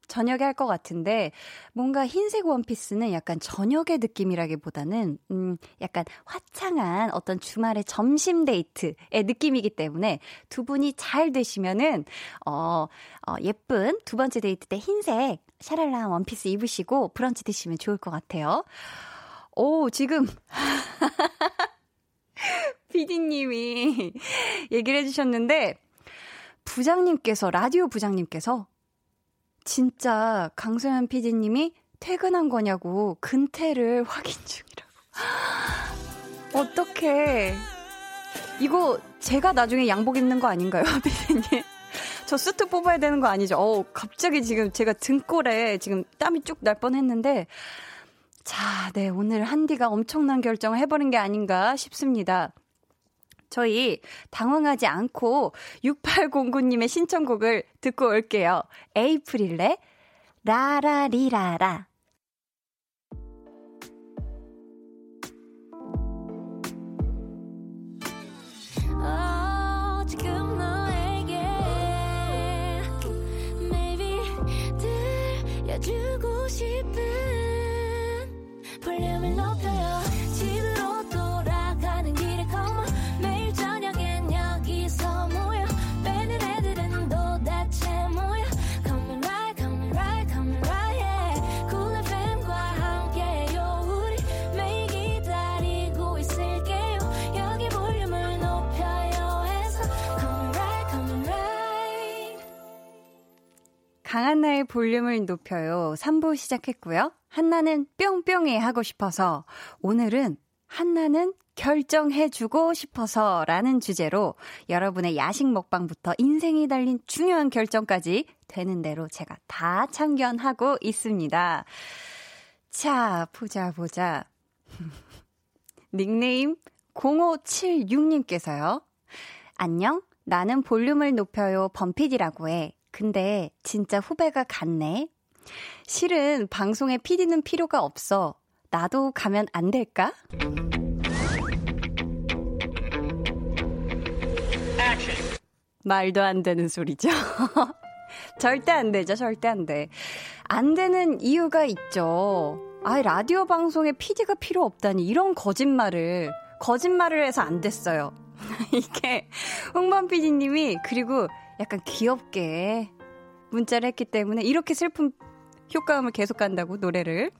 저녁에 할 것 같은데 뭔가 흰색 원피스는 약간 저녁의 느낌이라기보다는 음 약간 화창한 어떤 주말의 점심 데이트의 느낌이기 때문에 두 분이 잘 되시면은 어, 어 예쁜 두 번째 데이트 때 흰색 샤랄라한 원피스 입으시고 브런치 드시면 좋을 것 같아요. 오 지금 피디님이 얘기를 해주셨는데 부장님께서 라디오 부장님께서 진짜 강소연 PD님이 퇴근한 거냐고 근태를 확인 중이라고. 어떡해. 이거 제가 나중에 양복 입는 거 아닌가요, PD님? 저 수트 뽑아야 되는 거 아니죠? 어 갑자기 지금 제가 등골에 지금 땀이 쭉 날 뻔 했는데, 자, 네, 오늘 한디가 엄청난 결정을 해버린 게 아닌가 싶습니다. 저희 당황하지 않고 6809님의 신청곡을 듣고 올게요. 에이프릴레 라라리라라. 주고 싶은 볼륨을 높여 강한나의 볼륨을 높여요. 3부 시작했고요. 한나는 뿅뿅이 하고 싶어서 오늘은 한나는 결정해주고 싶어서 라는 주제로 여러분의 야식 먹방부터 인생이 달린 중요한 결정까지 되는 대로 제가 다 참견하고 있습니다. 자, 보자, 보자. 닉네임 0576님께서요. 안녕? 나는 볼륨을 높여요 범피디라고 해. 근데 진짜 후배가 같네. 실은 방송에 PD는 필요가 없어. 나도 가면 안 될까? 말도 안 되는 소리죠. 절대 안 되죠. 절대 안 돼. 안 되는 이유가 있죠. 아, 라디오 방송에 PD가 필요 없다니 이런 거짓말을 거짓말을 해서 안 됐어요. 이게 홍범 PD님이 그리고 약간 귀엽게 문자를 했기 때문에 이렇게 슬픈 효과음을 계속 간다고 노래를.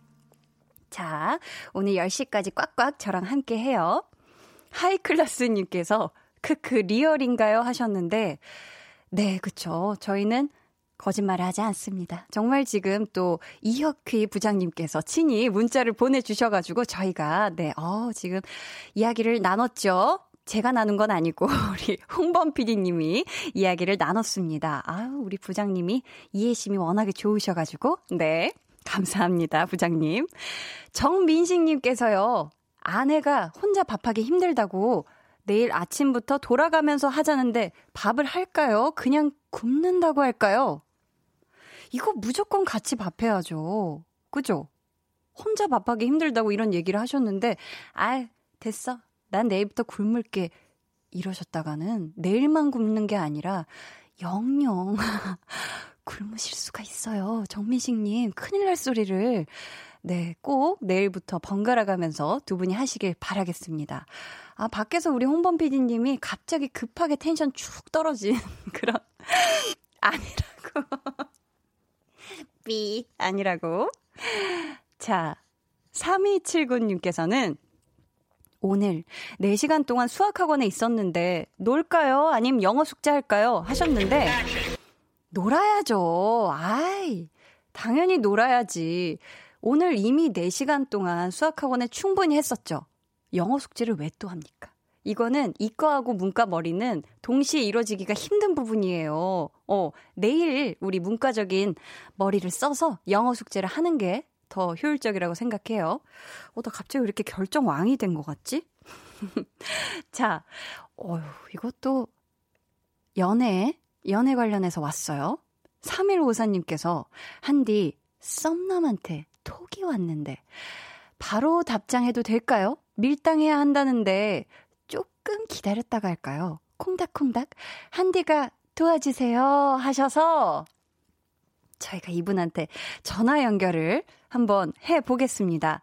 자, 오늘 10시까지 꽉꽉 저랑 함께 해요. 하이클라스님께서 크크 리얼인가요 하셨는데 네, 그쵸. 저희는 거짓말을 하지 않습니다. 정말 지금 또 이혁휘 부장님께서 친히 문자를 보내주셔가지고 저희가 네, 어, 지금 이야기를 나눴죠. 제가 나눈 건 아니고 우리 홍범 PD님이 이야기를 나눴습니다. 아유, 우리 부장님이 이해심이 워낙에 좋으셔가지고 네. 감사합니다, 부장님. 정민식님께서요, 아내가 혼자 밥하기 힘들다고 내일 아침부터 돌아가면서 하자는데 밥을 할까요? 그냥 굶는다고 할까요? 이거 무조건 같이 밥해야죠. 그죠? 혼자 밥하기 힘들다고 이런 얘기를 하셨는데, 아, 됐어. 난 내일부터 굶을게. 이러셨다가는 내일만 굶는 게 아니라 영영 굶으실 수가 있어요. 정민식님, 큰일 날 소리를. 네, 꼭 내일부터 번갈아 가면서 두 분이 하시길 바라겠습니다. 아, 밖에서 우리 홍범 PD님이 갑자기 급하게 텐션 축 떨어진 그런, 아니라고. 삐, 아니라고. 자, 3279님께서는 오늘 4시간 동안 수학학원에 있었는데 놀까요? 아님 영어 숙제 할까요? 하셨는데 놀아야죠. 아이, 당연히 놀아야지. 오늘 이미 4시간 동안 수학학원에 충분히 했었죠. 영어 숙제를 왜 또 합니까? 이거는 이과하고 문과 머리는 동시에 이루어지기가 힘든 부분이에요. 어, 내일 우리 문과적인 머리를 써서 영어 숙제를 하는 게 더 효율적이라고 생각해요. 어, 나 갑자기 왜 이렇게 결정왕이 된 것 같지? 자, 어휴, 이것도 연애, 연애 관련해서 왔어요. 3154님께서, 한디, 썸남한테 톡이 왔는데, 바로 답장해도 될까요? 밀당해야 한다는데, 조금 기다렸다가 할까요? 콩닥콩닥, 한디가 도와주세요 하셔서, 저희가 이분한테 전화 연결을 한번 해 보겠습니다.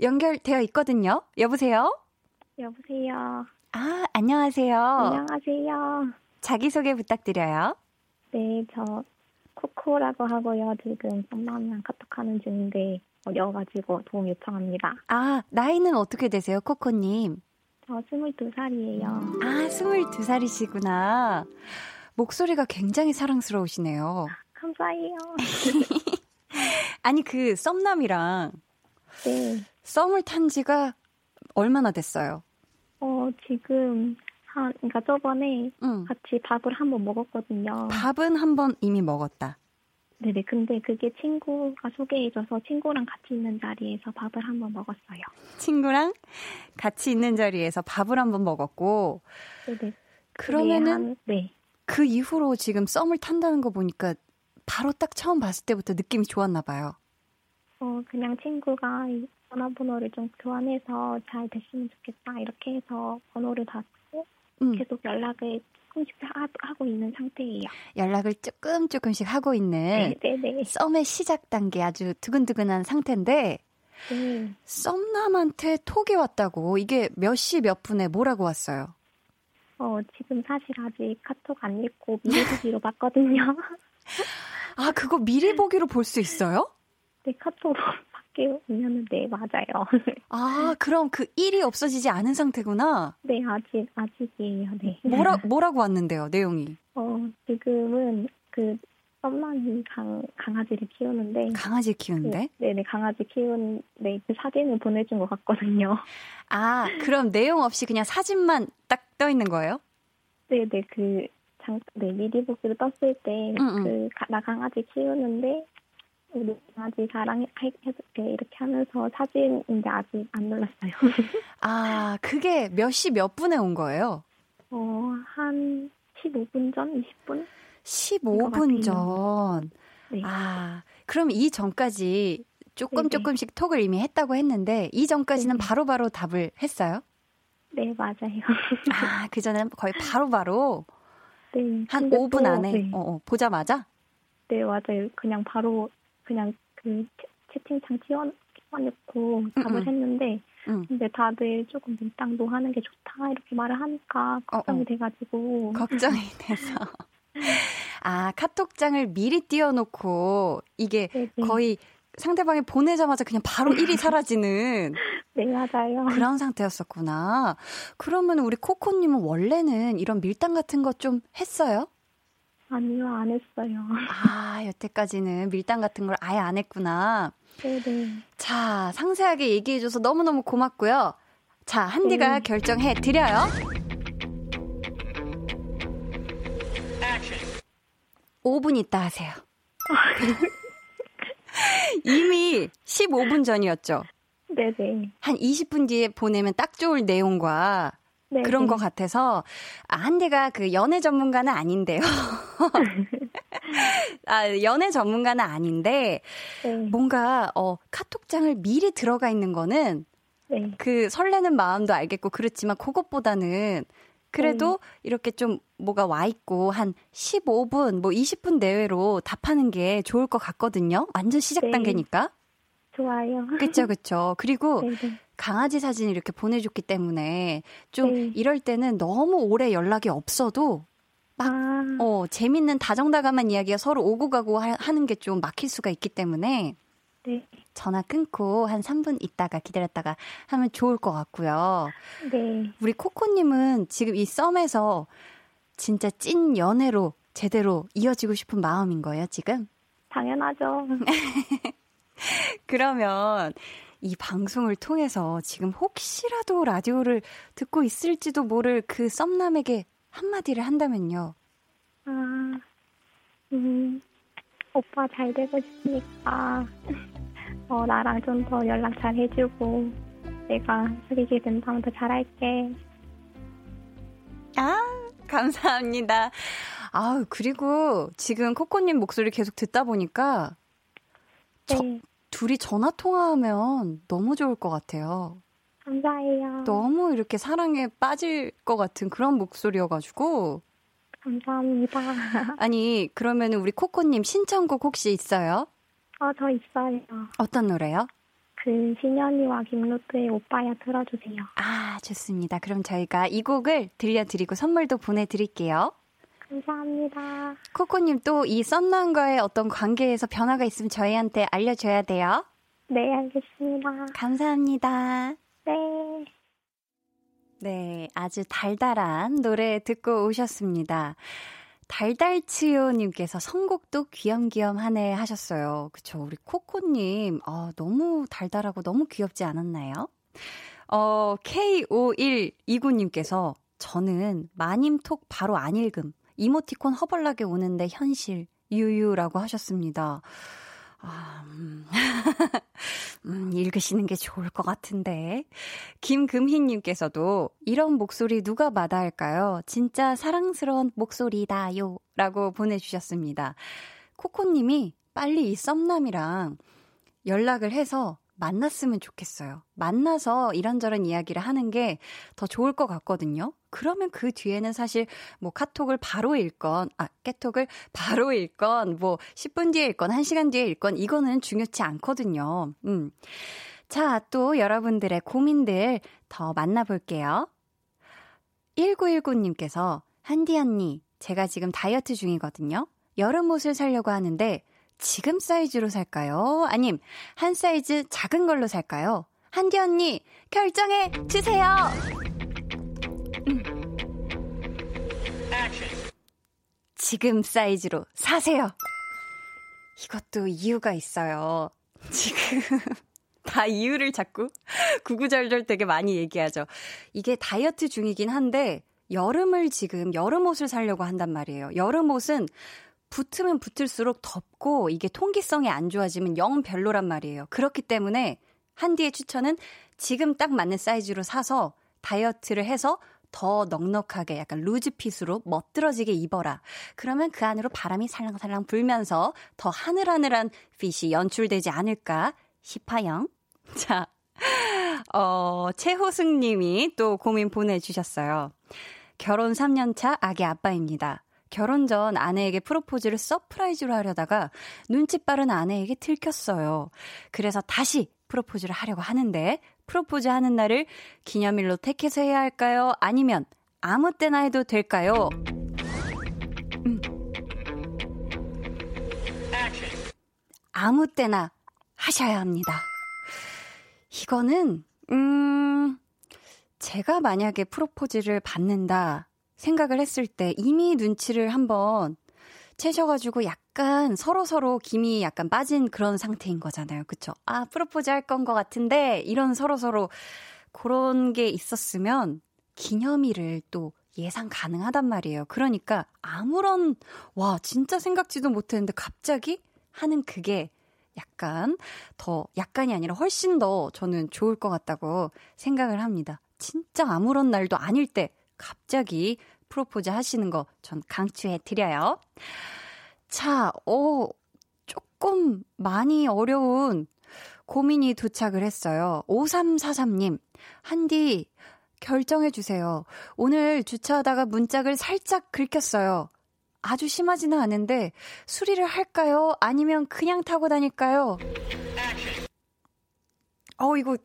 연결되어 있거든요. 여보세요? 여보세요. 아, 안녕하세요. 안녕하세요. 자기소개 부탁드려요. 네, 저 코코라고 하고요. 지금 썸남이랑 카톡하는 중인데 어려가지고 도움 요청합니다. 아, 나이는 어떻게 되세요, 코코님? 저 22살이에요. 아, 22살이시구나. 목소리가 굉장히 사랑스러우시네요. 감사해요. 아니, 그 썸남이랑 네. 썸을 탄 지가 얼마나 됐어요? 어, 지금 한, 그러니까 저번에 응. 같이 밥을 한 번 먹었거든요. 밥은 한 번 이미 먹었다. 네네. 근데 그게 친구가 소개해줘서 친구랑 같이 있는 자리에서 밥을 한 번 먹었어요. 친구랑 같이 있는 자리에서 밥을 한 번 먹었고, 네네. 그러면은 한- 네. 그 이후로 지금 썸을 탄다는 거 보니까 바로 딱 처음 봤을 때부터 느낌이 좋았나 봐요. 어, 그냥 친구가 이 전화번호를 좀 교환해서 잘 됐으면 좋겠다. 이렇게 해서 번호를 받고 음. 계속 연락을 조금씩 하, 하고 있는 상태예요. 연락을 조금 조금씩 하고 있는 네, 네, 네. 썸의 시작 단계 아주 두근두근한 상태인데 네. 썸남한테 톡이 왔다고 이게 몇 시 몇 분에 뭐라고 왔어요? 어, 지금 사실 아직 카톡 안 읽고 미리 보기로 봤거든요. 아 그거 미리 보기로 볼 수 있어요? 네, 카톡으로 밖에 오면은 네, 맞아요. 아 그럼 그 1이 없어지지 않은 상태구나. 네, 아직, 아직이에요, 네. 뭐라 뭐라고 왔는데요 내용이? 어, 지금은 그 썸남이 강, 강아지를 키우는데. 강아지 키우는데? 네, 네네, 강아지 키우는, 네, 그 사진을 보내준 것 같거든요. 아 그럼 내용 없이 그냥 사진만 딱 떠 있는 거예요? 네네, 그, 장, 네, 미리 보기로 떴을 때, 응. 그, 가- 나 강아지 키우는데, 우리 강아지 사랑해줄게, 이렇게 하면서 사진인데 아직 안 눌렀어요. 아 그게 몇 시 몇 분에 온 거예요? 어, 한 15분 전? 20분? 15분 같아요. 전. 네. 아, 그럼 이 전까지 조금 네네. 조금씩 톡을 이미 했다고 했는데 이 전까지는 네네. 바로 바로 답을 했어요? 네, 맞아요. 아, 그 전에는 거의 바로바로 네. 한 근데 5분 또, 안에 네. 어, 어, 보자마자 네, 맞아요. 그냥 바로, 그냥 그 채- 채팅창 띄워, 띄워놓고 답을 응. 했는데, 응. 근데 다들 조금 밀당도 하는 게 좋다, 이렇게 말을 하니까 걱정이 어, 어. 돼가지고. 걱정이 돼서 아, 카톡장을 미리 띄워놓고 이게 네, 네. 거의 상대방이 보내자마자 그냥 바로 일이 사라지는 네, 맞아요. 그런 상태였었구나. 그러면 우리 코코님은 원래는 이런 밀당 같은 거 좀 했어요? 아니요, 안 했어요. 아, 여태까지는 밀당 같은 걸 아예 안 했구나. 네네. 자, 상세하게 얘기해줘서 너무너무 고맙고요. 자, 한디가 네. 결정해 드려요. 5분 있다 하세요. 이미 15분 전이었죠. 네네. 한 20분 뒤에 보내면 딱 좋을 내용과 네, 그런 네. 것 같아서 아, 한디가 그 연애 전문가는 아닌데요. 아, 연애 전문가는 아닌데 네. 뭔가 어 카톡장을 미리 들어가 있는 거는 네. 그 설레는 마음도 알겠고 그렇지만 그것보다는 그래도 네. 이렇게 좀 뭐가 와 있고 한 15분 뭐 20분 내외로 답하는 게 좋을 것 같거든요. 완전 시작 네. 단계니까. 좋아요. 그쵸 그쵸. 그리고 네네. 강아지 사진 이렇게 보내줬기 때문에 좀 네. 이럴 때는 너무 오래 연락이 없어도 아, 어 재밌는 다정다감한 이야기가 서로 오고 가고 하, 하는 게 좀 막힐 수가 있기 때문에 네. 전화 끊고 한 3분 있다가 기다렸다가 하면 좋을 것 같고요. 네. 우리 코코님은 지금 이 썸에서 진짜 찐 연애로 제대로 이어지고 싶은 마음인 거예요, 지금? 당연하죠. 그러면 이 방송을 통해서 지금 혹시라도 라디오를 듣고 있을지도 모를 그 썸남에게 한마디를 한다면요. 아, 음, 오빠 잘 되고 싶으니까, 어, 나랑 좀 더 연락 잘 해주고, 내가 사귀게 된다면 더 잘할게. 아, 감사합니다. 아 그리고 지금 코코님 목소리 계속 듣다 보니까 저- 네, 둘이 전화 통화하면 너무 좋을 것 같아요. 감사해요. 너무 이렇게 사랑에 빠질 것 같은 그런 목소리여가지고. 감사합니다. 아니, 그러면 우리 코코님 신청곡 혹시 있어요? 어, 저 있어요. 어떤 노래요? 그, 신현이와 김루트의 오빠야 들어주세요. 아, 좋습니다. 그럼 저희가 이 곡을 들려드리고 선물도 보내드릴게요. 감사합니다. 코코님 또 이 썬남과의 어떤 관계에서 변화가 있으면 저희한테 알려줘야 돼요. 네, 알겠습니다. 감사합니다. 네. 네, 아주 달달한 노래 듣고 오셨습니다. 달달치요님께서 선곡도 귀염귀염하네 하셨어요. 그쵸, 우리 코코님, 아, 너무 달달하고 너무 귀엽지 않았나요? 어, K5129님께서 저는 마님톡 바로 안 읽음. 이모티콘 허벌나게 오는데 현실, 유유라고 하셨습니다. 아, 음. 음, 읽으시는 게 좋을 것 같은데. 김금희님께서도 이런 목소리 누가 마다할까요? 진짜 사랑스러운 목소리다요. 라고 보내주셨습니다. 코코님이 빨리 이 썸남이랑 연락을 해서 만났으면 좋겠어요. 만나서 이런저런 이야기를 하는 게 더 좋을 것 같거든요. 그러면 그 뒤에는 사실 뭐 카톡을 바로 읽건, 아, 깨톡을 바로 읽건, 뭐 10분 뒤에 읽건, 1시간 뒤에 읽건, 이거는 중요치 않거든요. 음. 자, 또 여러분들의 고민들 더 만나볼게요. 1919님께서, 한디 언니, 제가 지금 다이어트 중이거든요. 여름 옷을 사려고 하는데, 지금 사이즈로 살까요? 아님, 한 사이즈 작은 걸로 살까요? 한디 언니, 결정해 주세요! 지금 사이즈로 사세요! 이것도 이유가 있어요. 지금. 다 이유를 자꾸 구구절절 되게 많이 얘기하죠. 이게 다이어트 중이긴 한데 여름을 지금 여름 옷을 사려고 한단 말이에요. 여름 옷은 붙으면 붙을수록 덥고 이게 통기성이 안 좋아지면 영 별로란 말이에요. 그렇기 때문에 한디의 추천은 지금 딱 맞는 사이즈로 사서 다이어트를 해서 더 넉넉하게 약간 루즈핏으로 멋들어지게 입어라. 그러면 그 안으로 바람이 살랑살랑 불면서 더 하늘하늘한 핏이 연출되지 않을까 싶어요. 자, 어, 최호승 님이 또 고민 보내주셨어요. 결혼 3년차 아기 아빠입니다. 결혼 전 아내에게 프로포즈를 surprise로 하려다가 눈치 빠른 아내에게 들켰어요. 그래서 다시 프로포즈를 하려고 하는데 프로포즈 하는 날을 기념일로 택해서 해야 할까요? 아니면 아무 때나 해도 될까요? 음. 아무 때나 하셔야 합니다. 이거는, 음, 제가 만약에 프로포즈를 받는다 생각을 했을 때 이미 눈치를 한번 채셔가지고 약간 서로서로 김이 약간 빠진 그런 상태인 거잖아요. 그쵸? 아, 프로포즈 할 건 것 같은데 이런 서로서로 그런 게 있었으면 기념일을 또 예상 가능하단 말이에요. 그러니까 아무런, 와, 진짜 생각지도 못했는데 갑자기 하는 그게 약간 더, 약간이 아니라 훨씬 더 저는 좋을 것 같다고 생각을 합니다. 진짜 아무런 날도 아닐 때 갑자기 프로포즈 하시는 거 전 강추해 드려요. 자, 어, 조금 많이 어려운 고민이 도착을 했어요. 5343님, 한디, 결정해주세요. 오늘 주차하다가 문짝을 살짝 긁혔어요. 아주 심하지는 않은데, 수리를 할까요? 아니면 그냥 타고 다닐까요? 어, 이거.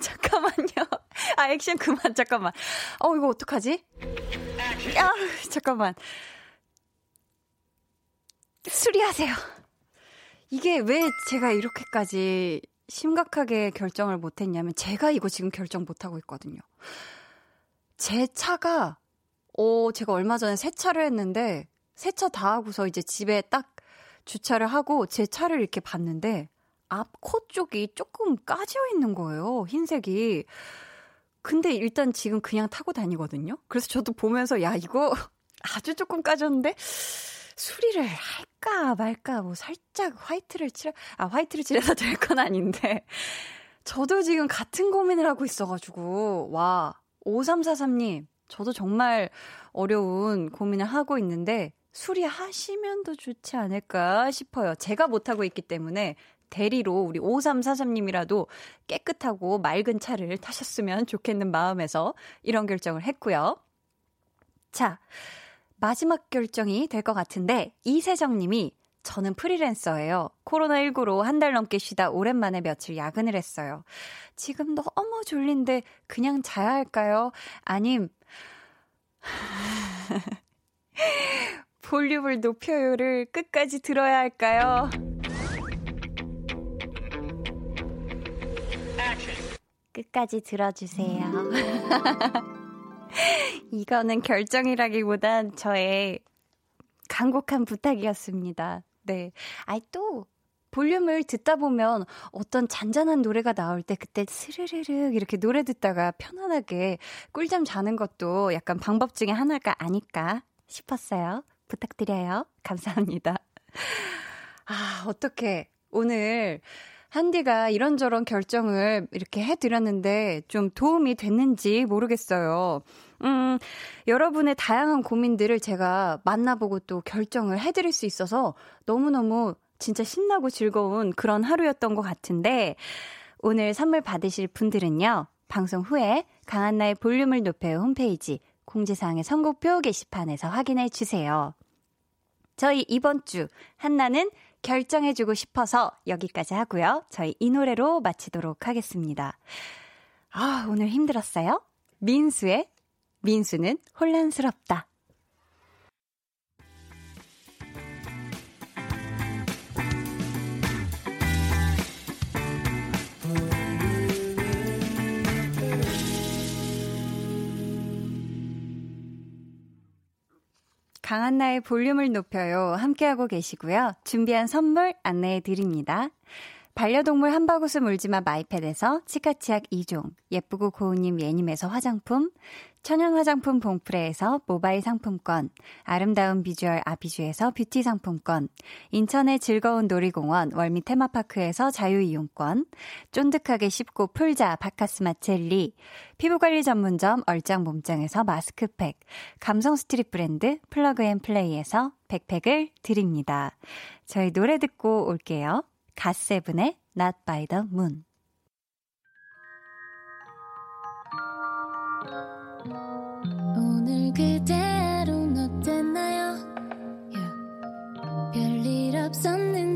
잠깐만요. 아, 액션 그만, 잠깐만. 어, 이거 어떡하지? 야, 잠깐만. 수리하세요. 이게 왜 제가 이렇게까지 심각하게 결정을 못했냐면, 제가 이거 지금 결정 못하고 있거든요. 제 차가, 어, 제가 얼마 전에 세차를 했는데, 세차 다 하고서 이제 집에 딱 주차를 하고 제 차를 이렇게 봤는데, 앞 코 쪽이 조금 까져 있는 거예요. 흰색이. 근데 일단 지금 그냥 타고 다니거든요. 그래서 저도 보면서 야 이거 아주 조금 까졌는데 수리를 할까 말까 뭐 살짝 화이트를 칠아 화이트를 칠해서 될 건 아닌데 저도 지금 같은 고민을 하고 있어가지고 와 5343님 저도 정말 어려운 고민을 하고 있는데 수리하시면 더 좋지 않을까 싶어요. 제가 못하고 있기 때문에 대리로 우리 5343님이라도 깨끗하고 맑은 차를 타셨으면 좋겠는 마음에서 이런 결정을 했고요. 자, 마지막 결정이 될 것 같은데 이세정 님이 저는 프리랜서예요. 코로나19로 한 달 넘게 쉬다 오랜만에 며칠 야근을 했어요. 지금 너무 졸린데 그냥 자야 할까요? 아님, 볼륨을 높여요를 끝까지 들어야 할까요? 끝까지 들어주세요. 이거는 결정이라기보단 저의 간곡한 부탁이었습니다. 네. 아이, 또, 볼륨을 듣다 보면 어떤 잔잔한 노래가 나올 때 그때 스르르르 이렇게 노래 듣다가 편안하게 꿀잠 자는 것도 약간 방법 중에 하나가 아닐까 싶었어요. 부탁드려요. 감사합니다. 아, 어떻게 오늘 한디가 이런저런 결정을 이렇게 해드렸는데 좀 도움이 됐는지 모르겠어요. 음, 여러분의 다양한 고민들을 제가 만나보고 또 결정을 해드릴 수 있어서 너무너무 진짜 신나고 즐거운 그런 하루였던 것 같은데, 오늘 선물 받으실 분들은요, 방송 후에 강한나의 볼륨을 높여요 홈페이지 공지사항의 선곡표 게시판에서 확인해 주세요. 저희 이번 주 한나는 결정해주고 싶어서 여기까지 하고요. 저희 이 노래로 마치도록 하겠습니다. 아, 오늘 힘들었어요? 민수의 민수는 혼란스럽다. 강한나의 볼륨을 높여요. 함께하고 계시고요. 준비한 선물 안내해 드립니다. 반려동물 한바구스 물지마 마이패드에서 치카치약 2종, 예쁘고 고운님 예님에서 화장품, 천연 화장품 봉프레에서 모바일 상품권, 아름다운 비주얼 아비주에서 뷰티 상품권, 인천의 즐거운 놀이공원 월미 테마파크에서 자유이용권, 쫀득하게 씹고 풀자 박카스맛 젤리, 피부관리 전문점 얼짱 몸짱에서 마스크팩, 감성 스트릿 브랜드 플러그앤플레이에서 백팩을 드립니다. 저희 노래 듣고 올게요. 갓세븐의 Not by the Moon.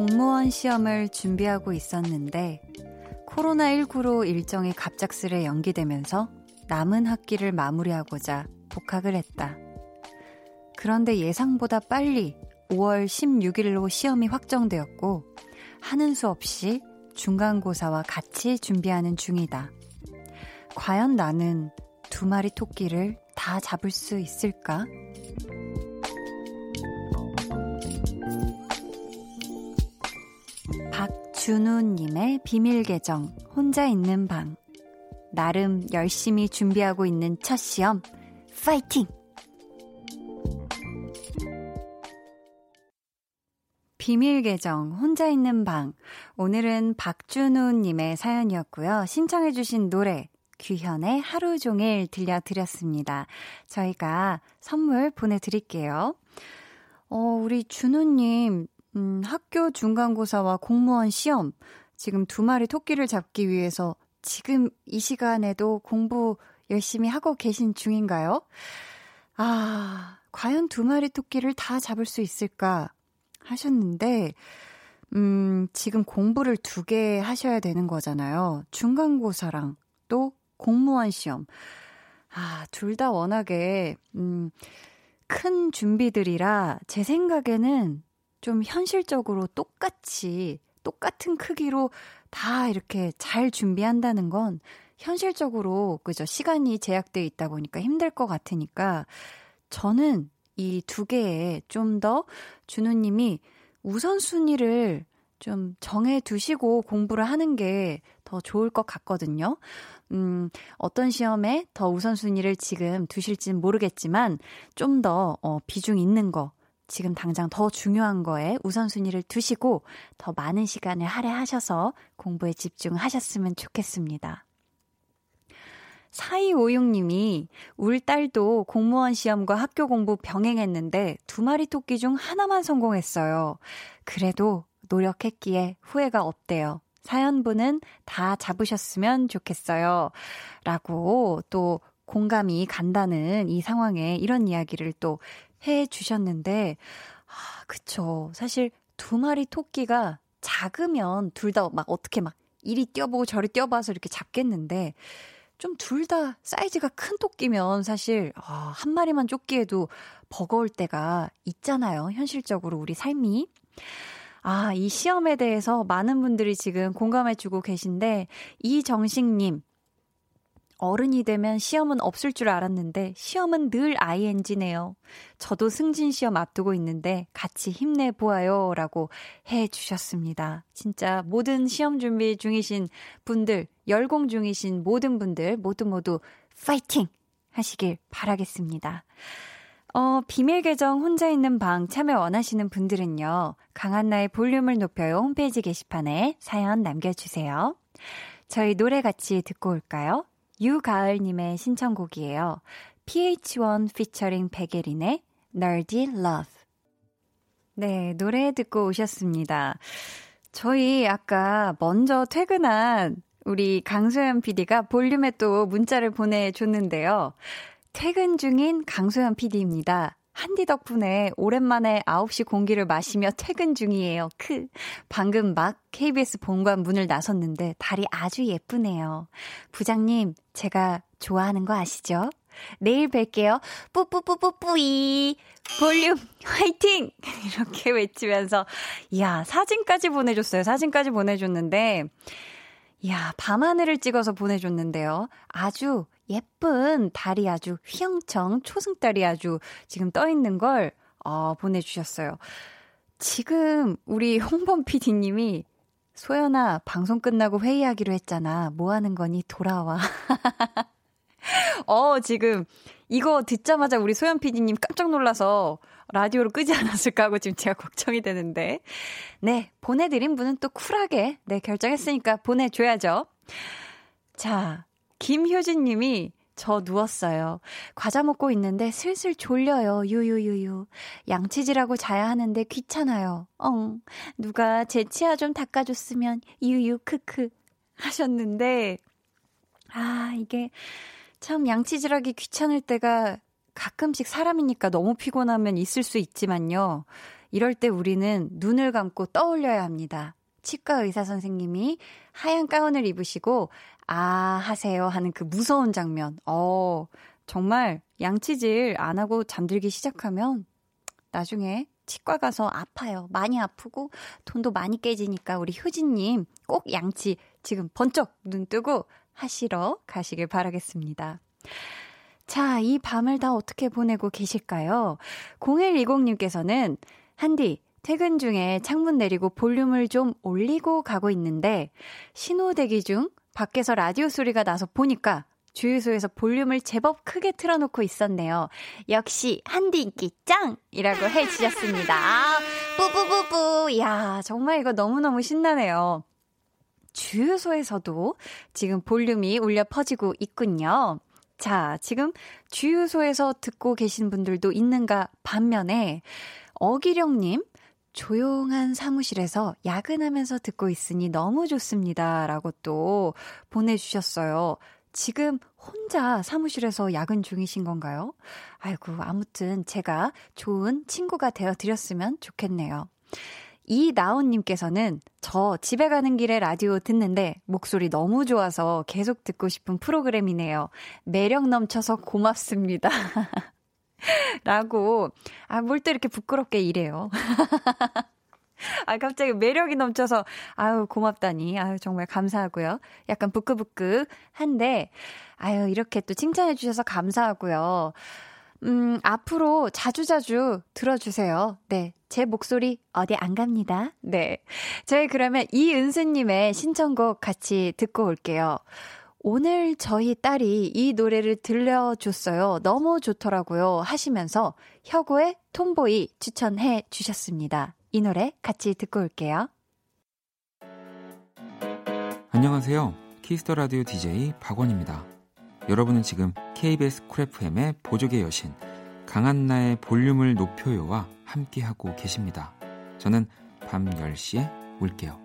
공무원 시험을 준비하고 있었는데 코로나19로 일정이 갑작스레 연기되면서 남은 학기를 마무리하고자 복학을 했다. 그런데 예상보다 빨리 5월 16일로 시험이 확정되었고 하는 수 없이 중간고사와 같이 준비하는 중이다. 과연 나는 두 마리 토끼를 다 잡을 수 있을까? 준우님의 비밀 계정, 혼자 있는 방. 나름 열심히 준비하고 있는 첫 시험, 파이팅! 비밀 계정, 혼자 있는 방. 오늘은 박준우님의 사연이었고요. 신청해주신 노래, 규현의 하루 종일 들려드렸습니다. 저희가 선물 보내드릴게요. 어, 우리 준우님, 음, 학교 중간고사와 공무원 시험, 지금 두 마리 토끼를 잡기 위해서 지금 이 시간에도 공부 열심히 하고 계신 중인가요? 아, 과연 두 마리 토끼를 다 잡을 수 있을까 하셨는데, 음, 지금 공부를 두 개 하셔야 되는 거잖아요. 중간고사랑 또 공무원 시험. 아, 둘 다 워낙에, 음, 큰 준비들이라 제 생각에는 좀 현실적으로 똑같이, 똑같은 크기로 다 이렇게 잘 준비한다는 건 현실적으로, 그죠? 시간이 제약되어 있다 보니까 힘들 것 같으니까 저는 이 두 개에 좀 더 준우님이 우선순위를 좀 정해 두시고 공부를 하는 게 더 좋을 것 같거든요. 음, 어떤 시험에 더 우선순위를 지금 두실진 모르겠지만 좀 더 어, 비중 있는 거, 지금 당장 더 중요한 거에 우선순위를 두시고 더 많은 시간을 할애하셔서 공부에 집중하셨으면 좋겠습니다. 4256님이 울 딸도 공무원 시험과 학교 공부 병행했는데 두 마리 토끼 중 하나만 성공했어요. 그래도 노력했기에 후회가 없대요. 사연분은 다 잡으셨으면 좋겠어요. 라고 또 공감이 간다는 이 상황에 이런 이야기를 또 해 주셨는데, 아, 그쵸. 사실 두 마리 토끼가 작으면 둘 다 막 어떻게 막 이리 뛰어보고 저리 뛰어봐서 이렇게 잡겠는데, 좀 둘 다 사이즈가 큰 토끼면 사실, 아, 한 마리만 쫓기에도 버거울 때가 있잖아요. 현실적으로 우리 삶이. 아, 이 시험에 대해서 많은 분들이 지금 공감해주고 계신데, 이정식님, 어른이 되면 시험은 없을 줄 알았는데, 시험은 늘 ING네요. 저도 승진 시험 앞두고 있는데, 같이 힘내 보아요. 라고 해 주셨습니다. 진짜 모든 시험 준비 중이신 분들, 열공 중이신 모든 분들, 모두 모두 파이팅! 하시길 바라겠습니다. 어, 비밀 계정 혼자 있는 방 참여 원하시는 분들은요, 강한나의 볼륨을 높여요 홈페이지 게시판에 사연 남겨주세요. 저희 노래 같이 듣고 올까요? 유가을님의 신청곡이에요. PH1 피처링 백예린의 Nerdy Love. 네, 노래 듣고 오셨습니다. 저희 아까 먼저 퇴근한 우리 강소연 PD가 볼륨에 또 문자를 보내줬는데요. 퇴근 중인 강소연 PD입니다. 한디 덕분에 오랜만에 9시 공기를 마시며 퇴근 중이에요. 크. 방금 막 KBS 본관 문을 나섰는데 달이 아주 예쁘네요. 부장님, 제가 좋아하는 거 아시죠? 내일 뵐게요. 뿌뿌뿌뿌뿌이. 볼륨 화이팅! 이렇게 외치면서 이야, 사진까지 보내줬어요. 사진까지 보내줬는데 이야, 밤하늘을 찍어서 보내줬는데요. 아주 예쁜 달이 아주 휘영청 초승달이 아주 지금 떠 있는 걸 어, 보내주셨어요. 지금 우리 홍범 PD님이 소연아 방송 끝나고 회의하기로 했잖아. 뭐 하는 거니? 돌아와. 어 지금 이거 듣자마자 우리 소연 PD님 깜짝 놀라서 라디오로 끄지 않았을까 하고 지금 제가 걱정이 되는데. 네, 보내드린 분은 또 쿨하게, 네, 결정했으니까 보내줘야죠. 자, 김효진 님이 저 누웠어요. 과자 먹고 있는데 슬슬 졸려요. 유유유유. 양치질하고 자야 하는데 귀찮아요. 엉. 누가 제 치아 좀 닦아줬으면 유유 크크 하셨는데 아, 이게 참 양치질하기 귀찮을 때가 가끔씩 사람이니까 너무 피곤하면 있을 수 있지만요. 이럴 때 우리는 눈을 감고 떠올려야 합니다. 치과 의사 선생님이 하얀 가운을 입으시고 아 하세요 하는 그 무서운 장면. 어, 정말 양치질 안 하고 잠들기 시작하면 나중에 치과 가서 아파요. 많이 아프고 돈도 많이 깨지니까 우리 효진님 꼭 양치 지금 번쩍 눈 뜨고 하시러 가시길 바라겠습니다. 자, 이 밤을 다 어떻게 보내고 계실까요? 0120님께서는 한디, 퇴근 중에 창문 내리고 볼륨을 좀 올리고 가고 있는데 신호 대기 중 밖에서 라디오 소리가 나서 보니까 주유소에서 볼륨을 제법 크게 틀어놓고 있었네요. 역시 한디 인기 짱 이라고 해주셨습니다. 뿌뿌뿌뿌. 야 정말 이거 너무너무 신나네요. 주유소에서도 지금 볼륨이 울려 퍼지고 있군요. 자, 지금 주유소에서 듣고 계신 분들도 있는가 반면에 어기령님, 조용한 사무실에서 야근하면서 듣고 있으니 너무 좋습니다. 라고 또 보내주셨어요. 지금 혼자 사무실에서 야근 중이신 건가요? 아이고, 아무튼 제가 좋은 친구가 되어 드렸으면 좋겠네요. 이나온님께서는 저 집에 가는 길에 라디오 듣는데 목소리 너무 좋아서 계속 듣고 싶은 프로그램이네요. 매력 넘쳐서 고맙습니다. 라고, 아, 뭘 또 이렇게 부끄럽게 이래요. 아, 갑자기 매력이 넘쳐서, 아유, 고맙다니. 아유, 정말 감사하고요. 약간 부끄부끄 한데, 아유, 이렇게 또 칭찬해주셔서 감사하고요. 음, 앞으로 자주자주 들어주세요. 네. 제 목소리 어디 안 갑니다. 네. 저희 그러면 이은수님의 신청곡 같이 듣고 올게요. 오늘 저희 딸이 이 노래를 들려줬어요. 너무 좋더라고요. 하시면서 혁오의 TOMBOY 추천해 주셨습니다. 이 노래 같이 듣고 올게요. 안녕하세요. Kiss the Radio DJ 박원입니다. 여러분은 지금 KBS 쿨FM의 보조개 여신 강한나의 볼륨을 높여요와 함께하고 계십니다. 저는 밤 10시에 올게요.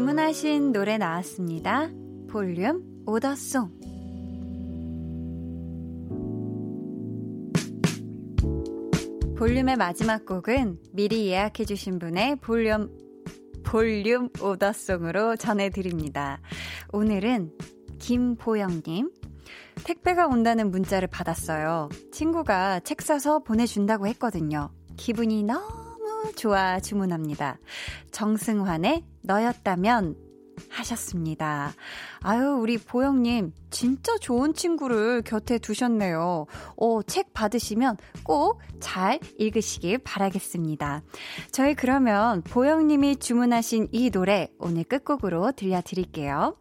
주문하신 노래 나왔습니다. 볼륨 오더송. 볼륨의 마지막 곡은 미리 예약해주신 분의 볼륨 볼륨 오더송으로 전해드립니다. 오늘은 김보영님. 택배가 온다는 문자를 받았어요. 친구가 책 사서 보내준다고 했거든요. 기분이 너무 좋아 주문합니다. 정승환의 너였다면 하셨습니다. 아유, 우리 보영님, 진짜 좋은 친구를 곁에 두셨네요. 오, 책 받으시면 꼭 잘 읽으시길 바라겠습니다. 저희 그러면 보영님이 주문하신 이 노래 오늘 끝곡으로 들려드릴게요.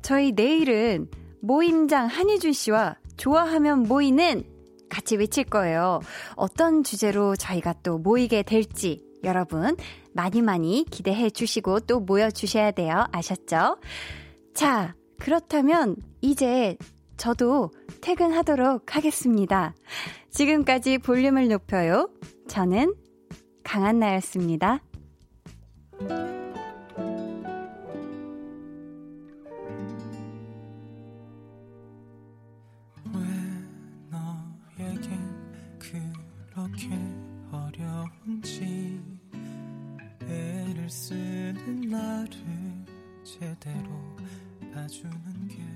저희 내일은 모임장 한희준 씨와 좋아하면 모이는 같이 외칠 거예요. 어떤 주제로 저희가 또 모이게 될지 여러분 많이 많이 기대해 주시고 또 모여 주셔야 돼요. 아셨죠? 자, 그렇다면 이제 저도 퇴근하도록 하겠습니다. 지금까지 볼륨을 높여요. 저는 강한나였습니다. 쓰는 나를 제대로 봐주는 게